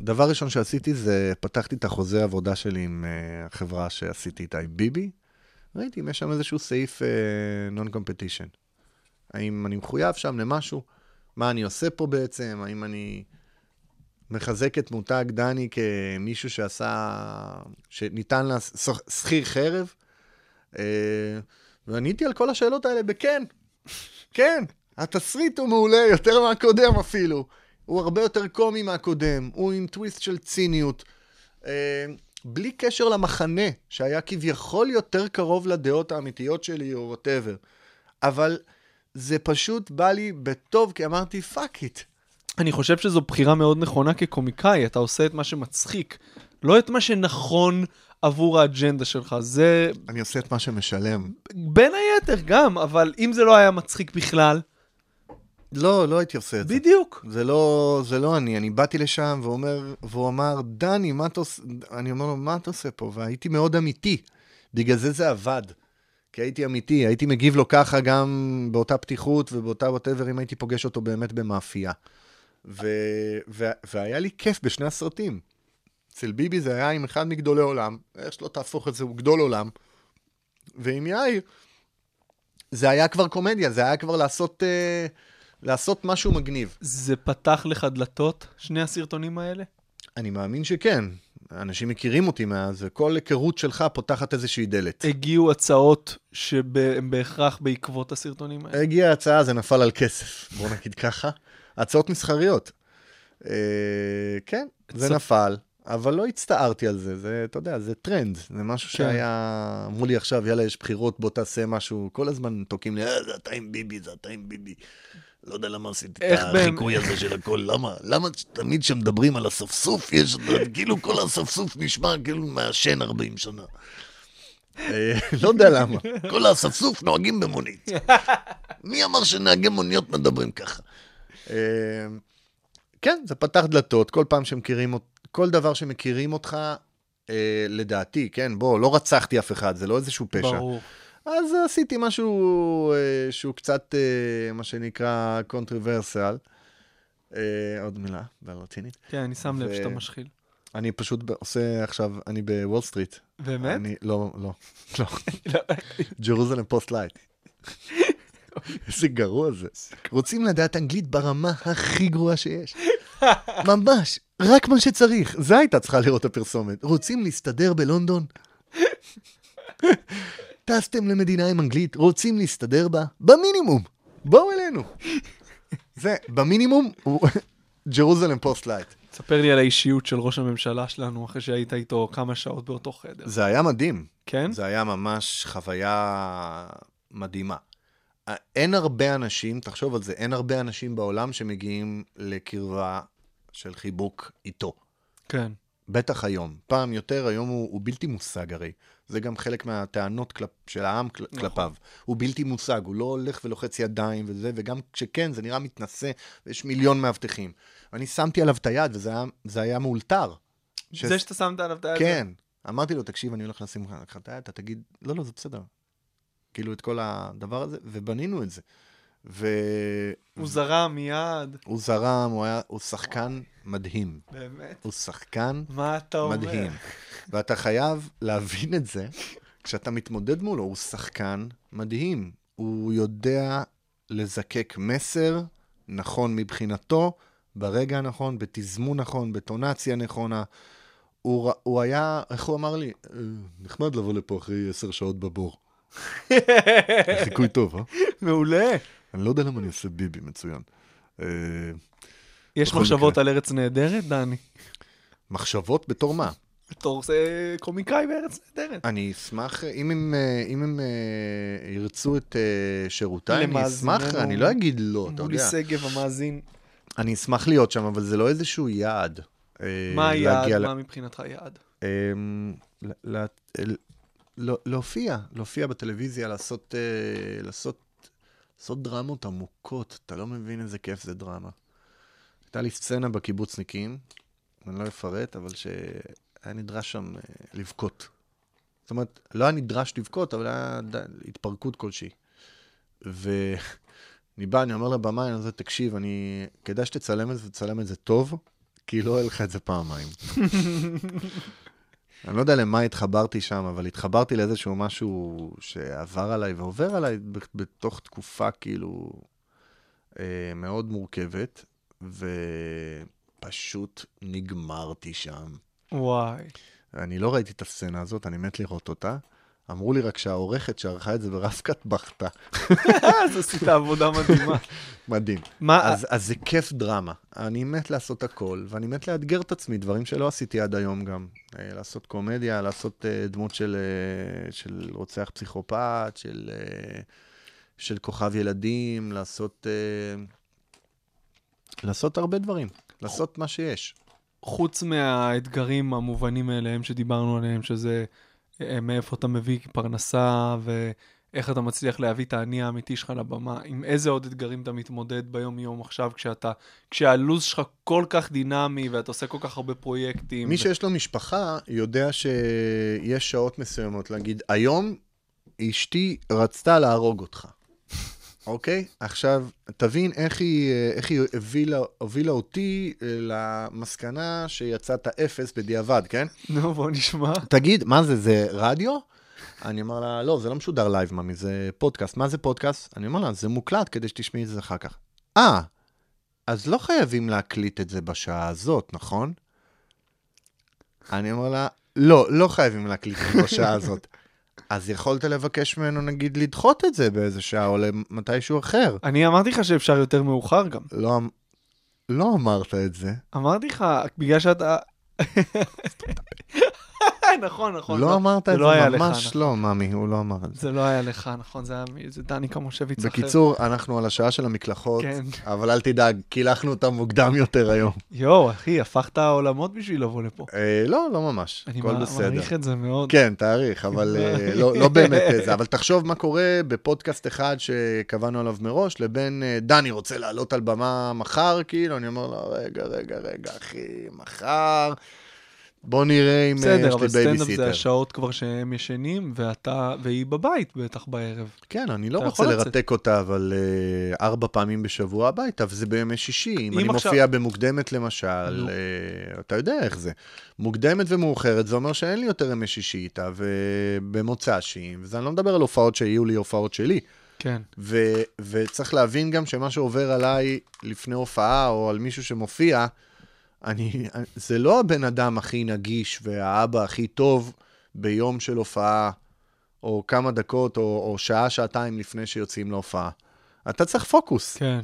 דבר ראשון שעשיתי זה, פתחתי את החוזה העבודה שלי עם אה, החברה שעשיתי איתה, עם ביבי. ראיתי אם יש שם איזשהו סעיף נון-קומפטישן. האם אני מחויב שם למשהו? מה אני עושה פה בעצם? האם אני מחזק את מותג דני כמישהו שעשה, שניתן לה שכיר חרב? אה, ועניתי על כל השאלות האלה בכן. כן, התסריט הוא מעולה יותר מהקודם אפילו. הוא הרבה יותר קומי מהקודם, הוא עם טוויסט של ציניות. אה, בלי קשר למחנה, שהיה כביכול יותר קרוב לדעות האמיתיות שלי או whatever. אבל זה פשוט בא לי בטוב, כי אמרתי, fuck it. אני חושב שזו בחירה מאוד נכונה כקומיקאי, אתה עושה את מה שמצחיק, לא את מה שנכון עבור האג'נדה שלך. זה אני עושה את מה שמשלם. בין היתר גם, אבל אם זה לא היה מצחיק בכלל, לא, לא הייתי עושה את זה. בדיוק. זה לא, זה לא אני, אני באתי לשם ואומר, והוא אמר, דני, מה אתה עושה? אני אומר לו, מה אתה עושה פה? והייתי מאוד אמיתי. בגלל זה זה עבד. כי הייתי אמיתי, הייתי מגיב לו ככה גם באותה פתיחות ובאותה ווטאבר, אם הייתי פוגש אותו באמת במאפייה. ו... ו... והיה לי כיף בשני הסרטים. אצל ביבי זה היה עם אחד מגדולי עולם, איך שלא תהפוך את זה, הוא גדול עולם. ועם יאיר, זה היה כבר קומדיה, זה היה כבר לעשות, אה, לעשות משהו מגניב. זה פתח לך דלתות, שני הסרטונים האלה? אני מאמין שכן. אנשים מכירים אותי מאז, וכל היכרות שלך פותחת איזושהי דלת. הגיעו הצעות שהן בהכרח בעקבות הסרטונים האלה? הגיעה הצעה, זה נפל על כסף, בוא נגיד ככה. הצעות מסחריות. אה, כן, זה נפל, אבל לא הצטערתי על זה, זה, אתה יודע, זה טרנד, זה משהו כן. שהיה... אמרו לי עכשיו, יאללה, יש בחירות, בוא תעשה משהו, כל הזמן תוקעים לי, "אה, זה אתה עם ביבי, זה אתה עם ביבי. לא יודע למה עשיתי את? החיקוי הזה של הכל, למה? למה תמיד כשמדברים על הספסוף, יש, כאילו כל הספסוף נשמע כאילו מעשן 40 שנה. אה, לא יודע למה. כל האספסוף נוהגים במונית. מי אמר שנהגי מוניות מדברים ככה? אה, כן, זה פתח דלתות, כל פעם שמכירים, כל דבר שמכירים אותך, אה, לדעתי, כן, בוא, לא רצחתי אף אחד, זה לא איזשהו פשע. ברור. אז עשיתי משהו אה, שהוא קצת, אה, מה שנקרא, controversial. אה, עוד מילה, ברצינית. כן, אני שם לב ו- שאתה משחיל. אני פשוט עושה עכשיו, אני ב-Wall Street. באמת? אני, לא, לא. לא. Jerusalem Post Lite. איזה גרוע זה. רוצים לדעת אנגלית ברמה הכי גרועה שיש. ממש, רק מה שצריך. זה הייתה צריכה להיראות הפרסומת. רוצים להסתדר בלונדון? טסתם למדינה עם אנגלית, רוצים להסתדר בה? במינימום. בואו אלינו. זה, במינימום, Jerusalem Post Lite. ספר לי על האישיות של ראש הממשלה שלנו, אחרי שהיית איתו כמה שעות באותו חדר. זה היה מדהים. כן? זה היה ממש חוויה מדהימה. אין הרבה אנשים, תחשוב על זה, אין הרבה אנשים בעולם שמגיעים לקרבה של חיבוק איתו. כן. בטח היום. פעם יותר, היום הוא, הוא בלתי מושג הרי. זה גם חלק מהטענות כלפ, של העם כל, נכון. כלפיו. הוא בלתי מושג, הוא לא הולך ולוחץ ידיים וזה, וגם כשכן, זה נראה מתנשא, ויש מיליון מאבטחים. אני שמתי עליו את היד, וזה היה, זה היה מאולתר. ש- זה שאתה שמת עליו את היד. כן. אמרתי לו, תקשיב, אני הולך לשים לך את היד, אתה תגיד, לא, לא, זה בסדר. כאילו, את כל הדבר הזה, ובנינו את זה. והוא הוא זרם מיד. זרם, הוא היה, הוא שחקן מדהים. באמת? הוא שחקן מה אתה אומר? מדהים. ואתה חייב להבין את זה כשאתה מתמודד מולו, הוא שחקן מדהים. הוא יודע לזקק מסר נכון מבחינתו, ברגע הנכון, בתזמון נכון, בטונציה נכונה. הוא, ר- הוא היה, איך הוא אמר לי? "אה, נחמד לבוא לפה אחרי עשר שעות בבור. חיקוי טוב, אה? מעולה. אני לא יודע למה אני עושה ביבי מצוין. אה, יש מחשבות. על ארץ נהדרת, דני? מחשבות בתור מה? בתור זה קומיקאי בארץ נהדרת. אני אשמח, אם הם, אה, אם הם אה, ירצו את אה, שירותיי, אני אשמח, אני לא אגיד לא, אתה מולי יודע. שגב המאזין. אני אשמח להיות שם, אבל זה לא איזשהו יעד. אה, מה היעד? מה מבחינתך יעד? אמ, לא- להופיע, להופיע בטלוויזיה, לעשות, אה, לעשות, לעשות דרמות עמוקות. אתה לא מבין איזה כיף זה דרמה. הייתה לי סצנה בקיבוצניקים, אני לא אפרט, אבל שהיה נדרש שם אה, לבכות. זאת אומרת, לא היה נדרש לבכות, אבל היה התפרקות כלשהי. ואני בא, אני אומר לבמאי, אני אומר, תקשיב, אני... כדאי שתצלם את זה, תצלם את זה טוב, כי לא יהיה לך את זה פעמיים. אני לא יודע למה התחברתי שם, אבל התחברתי לאיזשהו משהו שעבר עליי ועובר עליי בתוך תקופה כאילו אה, מאוד מורכבת, ופשוט נגמרתי שם. וואי. אני לא ראיתי את הסצנה הזאת, אני מת לראות אותה. אמרו לי רק שהעורכת שערכה את זה ברב-קאט בכתה. אז עשית עבודה מדהימה. מדהים. מה, אז, אז זה כיף דרמה. אני מת לעשות הכל, ואני מת לאתגר את עצמי, דברים שלא עשיתי עד היום גם. אה, לעשות קומדיה, לעשות אה, דמות של, אה, של רוצח פסיכופת, של, אה, של כוכב ילדים, לעשות, אה, לעשות הרבה דברים. לעשות מה שיש. חוץ מהאתגרים המובנים מאליהם שדיברנו עליהם, שזה אה, מאיפה אתה מביא פרנסה ואיך אתה מצליח להביא את האני האמיתי שלך לבמה, עם איזה עוד אתגרים אתה מתמודד ביום-יום עכשיו, כשאתה, כשהלו"ז שלך כל כך דינמי ואתה עושה כל כך הרבה פרויקטים. מי ו- שיש לו משפחה יודע שיש שעות מסוימות להגיד, היום אשתי רצתה להרוג אותך. אוקיי? עכשיו, תבין איך היא, אה, איך היא הובילה, הובילה אותי אה, למסקנה שיצאת אפס בדיעבד, כן? נו, בוא נשמע. תגיד, מה זה, זה רדיו? אני אומר לה, לא, זה לא משודר live, ממי, זה פודקאסט. מה זה פודקאסט? אני אומר לה, זה מוקלט כדי שתשמעי את זה אחר כך. אה, אז לא חייבים להקליט את זה בשעה הזאת, נכון? אני אומר לה, לא, לא חייבים להקליט את זה בשעה הזאת. אז יכולת לבקש ממנו, נגיד, לדחות את זה באיזה שעה או למתישהו אחר. אני אמרתי לך שאפשר יותר מאוחר גם. לא, אמ- לא אמרת את זה. אמרתי לך, בגלל שאתה... נכון, נכון. לא אמרת זה את לא זה, לך, ממש נכון. לא, ממי, הוא לא אמר את זה. זה לא היה לך, נכון, זה היה זה דני קמושביץ אחר. בקיצור, אנחנו על השעה של המקלחות, כן. אבל אל תדאג, קילחנו אותם מוקדם יותר היום. יואו, אחי, הפכת עולמות בשביל לבוא לפה. אה, לא, לא ממש, אני הכל בסדר. מעריך את זה מאוד. כן, תעריך, אבל אה, לא לא באמת אה, זה. אבל תחשוב מה קורה בפודקאסט אחד שקבענו עליו מראש, לבין אה, דני רוצה לעלות על במה מחר, כאילו, אני אומר לו, רגע, רגע, רגע, אחי, מחר, בוא נראה אם אה, בסדר, יש אבל לי סטנדאפ זה בייביסיטר. השעות כבר שהם ישנים, ואתה, והיא בבית בטח בערב. כן, אני לא רוצה. לרתק אותה, אבל אה, ארבע פעמים בשבוע הביתה, וזה בימי שישי. אם אם אני עכשיו- מופיע במוקדמת למשל. אה, אתה יודע איך זה. מוקדמת ומאוחרת, זה אומר שאין לי יותר ימי שישי איתה, ובמוצ"שים, וזה אני לא מדבר על הופעות שיהיו לי הופעות שלי. כן. ו- וצריך להבין גם שמה שעובר עליי לפני הופעה, או על מישהו שמופיע, אני, זה לא הבן אדם הכי נגיש והאבא הכי טוב ביום של הופעה, או כמה דקות, או, או שעה, שעתיים לפני שיוצאים להופעה. אתה צריך פוקוס. כן.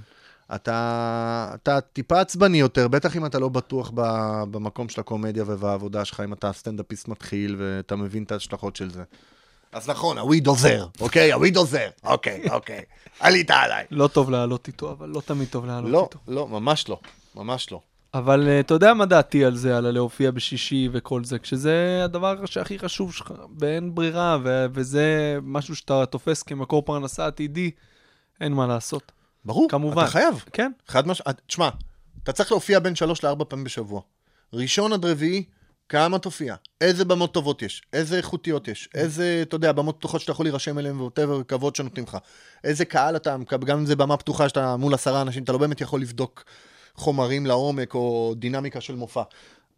אתה, אתה טיפה עצבני יותר, בטח אם אתה לא בטוח ב, במקום של הקומדיה ובעבודה שלך, אם אתה סטנדאפיסט מתחיל ואתה מבין את ההשלכות של זה. אז נכון, הוויד עוזר, אוקיי? הוויד עוזר, אוקיי, אוקיי. עלית עליי. לא טוב לעלות איתו, אבל לא תמיד טוב לעלות לא, איתו. לא, ממש לא, ממש לא. אבל אה, אתה יודע מה דעתי על זה, על הלהופיע בשישי וכל זה, כשזה הדבר שהכי חשוב שלך, ואין ברירה, ו- וזה משהו שאתה תופס כמקור פרנסה עתידי, אין מה לעשות. ברור, כמובן. אתה חייב. כן, חד משמעית. תשמע, אתה צריך להופיע בין שלוש לארבע פעמים בשבוע. ראשון עד רביעי, כמה תופיע? איזה במות טובות יש? איזה איכותיות יש? איזה, אתה יודע, במות פתוחות שאתה יכול להירשם אליהן ווטאבר, כבוד שנותנים לך. איזה קהל אתה, גם אם זה במה פתוחה שאתה מול עשרה אנשים, אתה לא באמת יכול לבדוק חומרים לעומק או דינמיקה של מופע.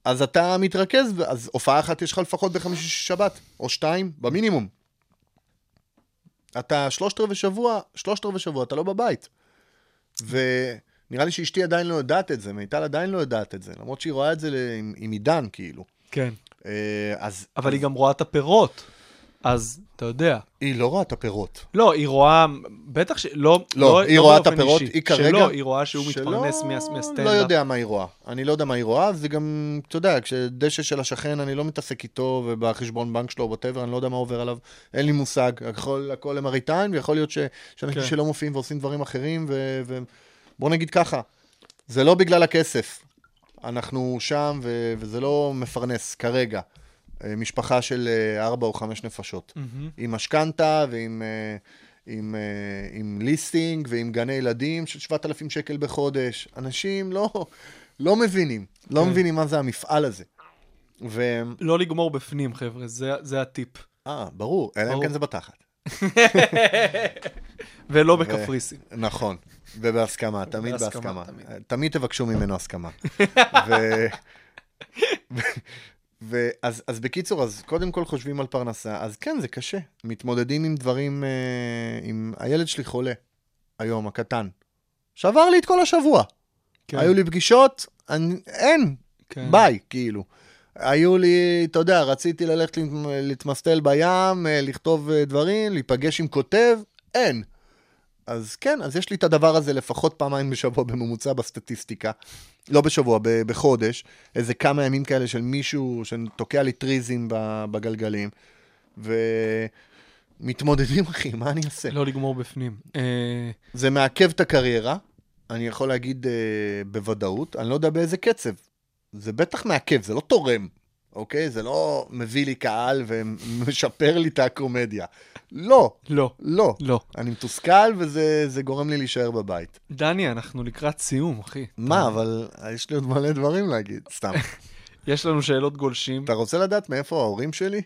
אז אתה מתרכז, אז הופעה אחת יש לך לפחות בחמישי שבת, או שתיים, במינימום. אתה שלושת רבעי שבוע, שלושת רבעי שבוע, אתה לא בבית. ונראה לי שאשתי עדיין לא יודעת את זה, מיטל עדיין לא יודעת את זה, למרות שהיא רואה את זה עם, עם עידן, כאילו. כן. אה, אז... אבל אז היא גם רואה את הפירות, אז אתה יודע. היא לא רואה את הפירות. לא, היא רואה, בטח ש... לא, לא, היא רואה את הפירות, אישי. היא כרגע... שלא, היא רואה שהוא שלא- מתפרנס מה- מהסטנדאפ. לא יודע מה היא רואה. אני לא יודע מה היא רואה, זה גם, אתה יודע, כשדשא של השכן, אני לא מתעסק איתו, ובחשבון בנק שלו, ווטאבר, אני לא יודע מה עובר עליו, אין לי מושג. הכל, הכל למראית עין, ויכול להיות שאנשים כן. שלא מופיעים ועושים דברים אחרים, ו... ו... בוא נגיד ככה, זה לא בגלל הכסף. אנחנו שם, ו... וזה לא מפרנס כרגע. אה, משפחה של אה, ארבע או חמש נפשות. מהמם. עם משכנתה ועם אה, עם, עם ליסטינג ועם גני ילדים של 7,000 שקל בחודש. אנשים לא, לא מבינים, לא כן. מבינים מה זה המפעל הזה. ו... לא לגמור בפנים, חבר'ה, זה, זה הטיפ. אה, ברור, אלא אם. כן זה בתחת. ולא ו- בקפריסין. נכון, ובהסכמה, תמיד בהסכמה. תמיד. תמיד תבקשו ממנו הסכמה. ואז אז בקיצור, אז קודם כל חושבים על פרנסה, אז כן, זה קשה. מתמודדים עם דברים, אה, עם... הילד שלי חולה, היום, הקטן. שבר לי את כל השבוע. כן, היו לי פגישות, אני, אין, כן. ביי, כאילו. היו לי, אתה יודע, רציתי ללכת להת- להתמסטל בים, אה, לכתוב אה, דברים, להיפגש עם כותב, אין. אז כן, אז יש לי את הדבר הזה לפחות פעמיים בשבוע בממוצע בסטטיסטיקה. לא בשבוע, ב- בחודש. איזה כמה ימים כאלה של מישהו שתוקע לי טריזים בגלגלים. ומתמודדים, אחי, מה אני אעשה? לא לגמור בפנים. אה, זה מעכב את הקריירה, אני יכול להגיד אה, בוודאות, אני לא יודע באיזה קצב. זה בטח מעכב, זה לא תורם, אוקיי? זה לא מביא לי קהל ומשפר לי את הקומדיה. לא, לא, לא. לא. אני מתוסכל וזה זה גורם לי להישאר בבית. דני, אנחנו לקראת סיום, אחי. מה, אבל יש לי עוד מלא דברים להגיד, סתם. יש לנו שאלות גולשים. אתה רוצה לדעת מאיפה ההורים שלי?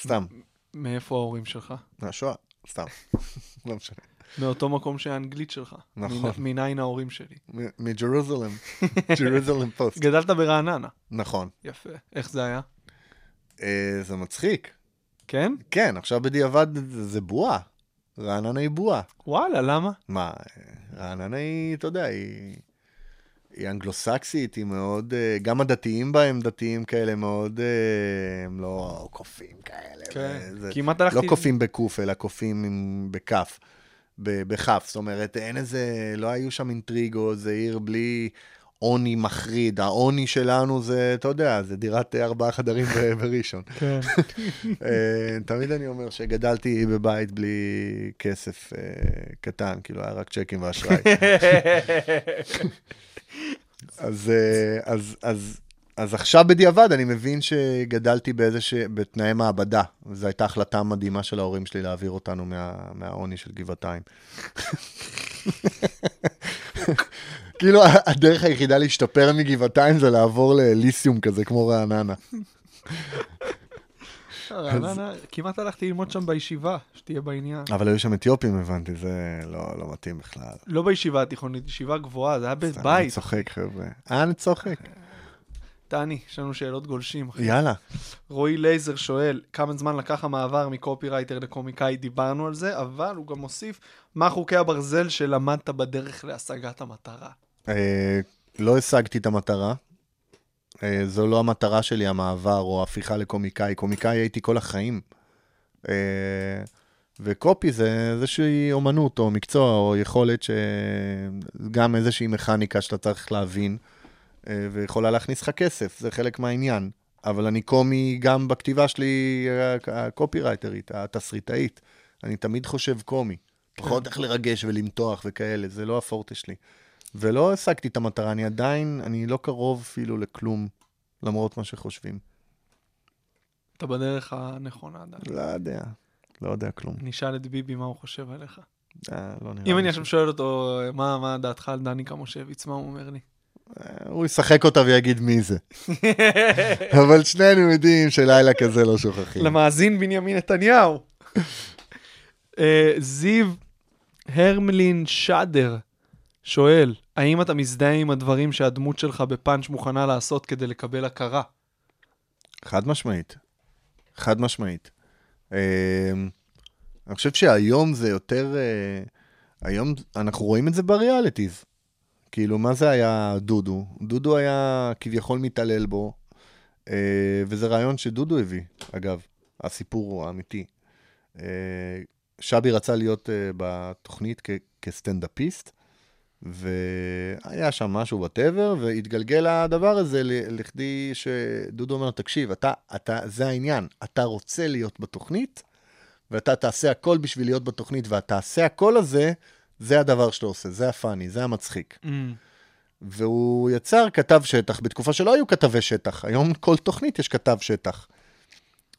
סתם. מאיפה ההורים שלך? מהשואה, סתם. לא משנה. מאותו מקום שהאנגלית שלך. נכון. מנ- מניין ההורים שלי. מג'רוזלם, ג'רוזלם פוסט. גדלת ברעננה. נכון. יפה. איך זה היה? אה, זה מצחיק. כן? כן, עכשיו בדיעבד זה זה בועה. רעננה היא בועה. וואלה, למה? מה, אה, רעננה היא, אתה יודע, היא... היא אנגלוסקסית, היא מאוד, אה, גם הדתיים בה הם דתיים כאלה מאוד, הם לא קופים כאלה. כן. וזה- כמעט הלכתי... לא קופים בקוף, אלא קופים בכף, בכף. זאת אומרת, אין איזה, לא היו שם אינטריגו, זה עיר בלי עוני מחריד. העוני שלנו זה, אתה יודע, זה דירת ארבעה חדרים בראשון. כן. אה, תמיד אני אומר שגדלתי בבית בלי כסף אה, קטן, כאילו היה רק צ'קים ואשראי. אז, אה, אז, אז, אז עכשיו בדיעבד אני מבין שגדלתי באיזה ש... בתנאי מעבדה. זו הייתה החלטה מדהימה של ההורים שלי להעביר אותנו מה... מהעוני של גבעתיים. כאילו הדרך היחידה להשתפר מגבעתיים זה לעבור לליסיום כזה, כמו רעננה. רעננה, כמעט הלכתי ללמוד שם בישיבה, שתהיה בעניין. אבל היו שם אתיופים, הבנתי, זה לא, לא מתאים בכלל. לא בישיבה התיכונית, ישיבה גבוהה, זה היה אני בבית. צוחק, חבר'ה. אה, אני צוחק. טני, יש לנו שאלות גולשים, אחי. יאללה. רועי לייזר שואל, כמה זמן לקח המעבר מקופירייטר לקומיקאי, דיברנו על זה, אבל הוא גם מוסיף, מה חוקי הברזל שלמדת בדרך להשגת המטרה? אה, לא השגתי את המטרה. אה, זו לא המטרה שלי, המעבר או ההפיכה לקומיקאי. קומיקאי הייתי כל החיים. אה, וקופי זה איזושהי אומנות או מקצוע או יכולת ש... גם איזושהי מכניקה שאתה צריך להבין, ויכולה להכניס לך כסף, זה חלק מהעניין. אבל אני קומי גם בכתיבה שלי, אה, הקופירייטרית, התסריטאית. אני תמיד חושב קומי. פחות איך לרגש ולמתוח וכאלה, זה לא הפורטה שלי. ולא השגתי את המטרה, אני עדיין, אני לא קרוב אפילו לכלום, למרות מה שחושבים. אתה בדרך הנכונה עדיין. לא יודע, לא יודע כלום. נשאל את ביבי מה הוא חושב עליך. אה, לא נראה אם לי אני ש- עכשיו שואל אותו, מה מה דעתך על דני קמושביץ, מה הוא אומר לי? אה, הוא ישחק אותה ויגיד מי זה. אבל שנינו יודעים שלילה כזה לא שוכחים. למאזין בנימין נתניהו. אה, זיו הרמלין שדר שואל, האם אתה מזדהה עם הדברים שהדמות שלך בפאנץ' מוכנה לעשות כדי לקבל הכרה? חד משמעית. חד משמעית. אה, אני חושב שהיום זה יותר... היום אנחנו רואים את זה בריאליטיז. כאילו, מה זה היה דודו? דודו היה כביכול מתעלל בו, אה, וזה רעיון שדודו הביא, אגב, הסיפור האמיתי. אה, שבי רצה להיות אה, בתוכנית כ- כסטנדאפיסט, והיה שם משהו בטבר, והתגלגל הדבר הזה לכדי שדודו אומר, תקשיב, אתה, אתה, זה העניין, אתה רוצה להיות בתוכנית, ואתה תעשה הכל בשביל להיות בתוכנית, והתעשה הכל הזה, זה הדבר שאתה עושה, זה הפאני, זה המצחיק. והוא יצר כתב שטח בתקופה שלא היו כתבי שטח. היום כל תוכנית יש כתב שטח.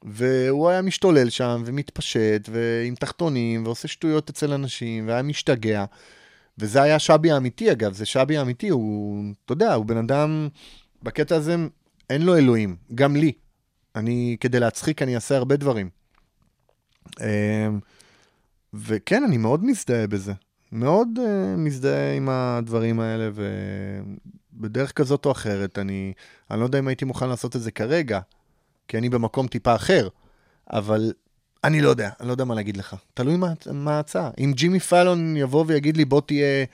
והוא היה משתולל שם ומתפשט ועם תחתונים ועושה שטויות אצל אנשים והיה משתגע. וזה היה שבי האמיתי אגב, זה שבי האמיתי, הוא, אתה יודע, הוא בן אדם, בקטע הזה אין לו אלוהים, גם לי. אני, כדי להצחיק, אני אעשה הרבה דברים. אמ, וכן, אני מאוד מזדהה בזה. מאוד uh, מזדהה עם הדברים האלה, ובדרך כזאת או אחרת, אני, אני לא יודע אם הייתי מוכן לעשות את זה כרגע, כי אני במקום טיפה אחר, אבל אני לא יודע, אני לא יודע מה להגיד לך. תלוי מה, ההצעה. אם ג'ימי פאלון יבוא ויגיד לי, בוא תהיה,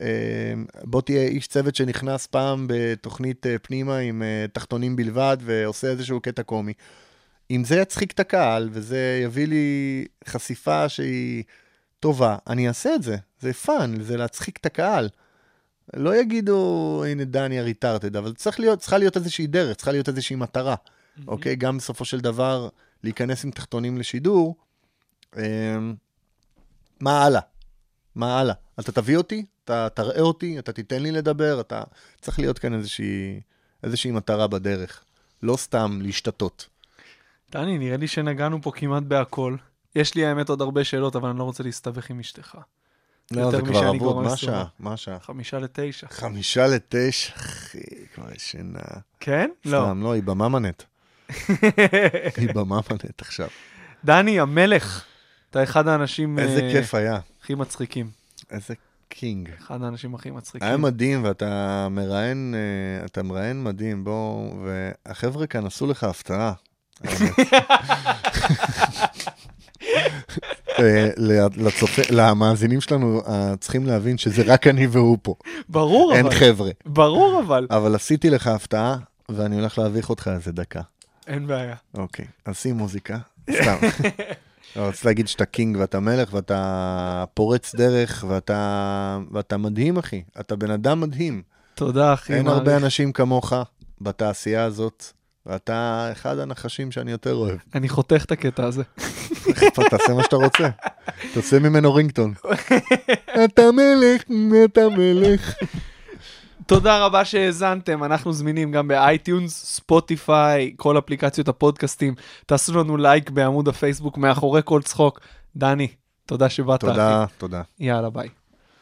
אה, בוא תהיה איש צוות שנכנס פעם בתוכנית אה, פנימה עם תחתונים בלבד ועושה איזשהו קטע קומי, אם זה יצחיק את הקהל וזה יביא לי חשיפה שהיא טובה, אני אעשה את זה. זה fun, זה להצחיק את הקהל. לא יגידו, הנה דני הריטרטד, אבל צריך להיות, צריכה להיות איזושהי דרך, צריכה להיות איזושהי מטרה. אוקיי? גם בסופו של דבר, להיכנס עם תחתונים לשידור, אמ, מה הלאה? מה הלאה? אתה תביא אותי, אתה תראה אותי, אתה תיתן לי לדבר, אתה... צריך להיות כאן איזושהי, איזושהי מטרה בדרך. לא סתם להשתתות. דני, נראה לי שנגענו פה כמעט בהכל. יש לי האמת עוד הרבה שאלות, אבל אני לא רוצה להסתבך עם אשתך. לא, זה כבר אבוד, מה. השעה? מה השעה? חמישה לתשע. חמישה לתשע, אחי, כבר ישנה. כן? לא. סתם, לא, היא בממנט. היא בממנט עכשיו. דני, המלך, אתה אחד האנשים איזה אה, כיף היה, הכי מצחיקים. איזה קינג. אחד האנשים הכי מצחיקים. היה מדהים, ואתה מראיין, אה, אתה מראיין מדהים, בוא, והחבר'ה כאן עשו לך הפתעה. אה, למאזינים שלנו אה, צריכים להבין שזה רק אני והוא פה, ברור אין אבל. חבר'ה. ברור אבל. אבל עשיתי לך הפתעה, ואני הולך להביך אותך איזה דקה. אין בעיה. אוקיי, אז שים מוזיקה, סתם. רציתי להגיד שאתה קינג ואתה מלך ואתה פורץ דרך ואתה, ואתה מדהים, אחי. אתה בן אדם מדהים. תודה, אחי. אין מעריך. הרבה אנשים כמוך בתעשייה הזאת, ואתה אחד הנחשים שאני יותר אוהב. אני חותך את הקטע הזה. תעשה מה שאתה רוצה. תעשה ממנו ringtone. אתה מלך, אתה מלך. תודה רבה שהאזנתם, אנחנו זמינים גם ב-iTunes, Spotify, כל אפליקציות הפודקאסטים. תעשו לנו לייק בעמוד הפייסבוק מאחורי כל צחוק. דני, תודה שבאת. תודה. תודה. יאללה, ביי.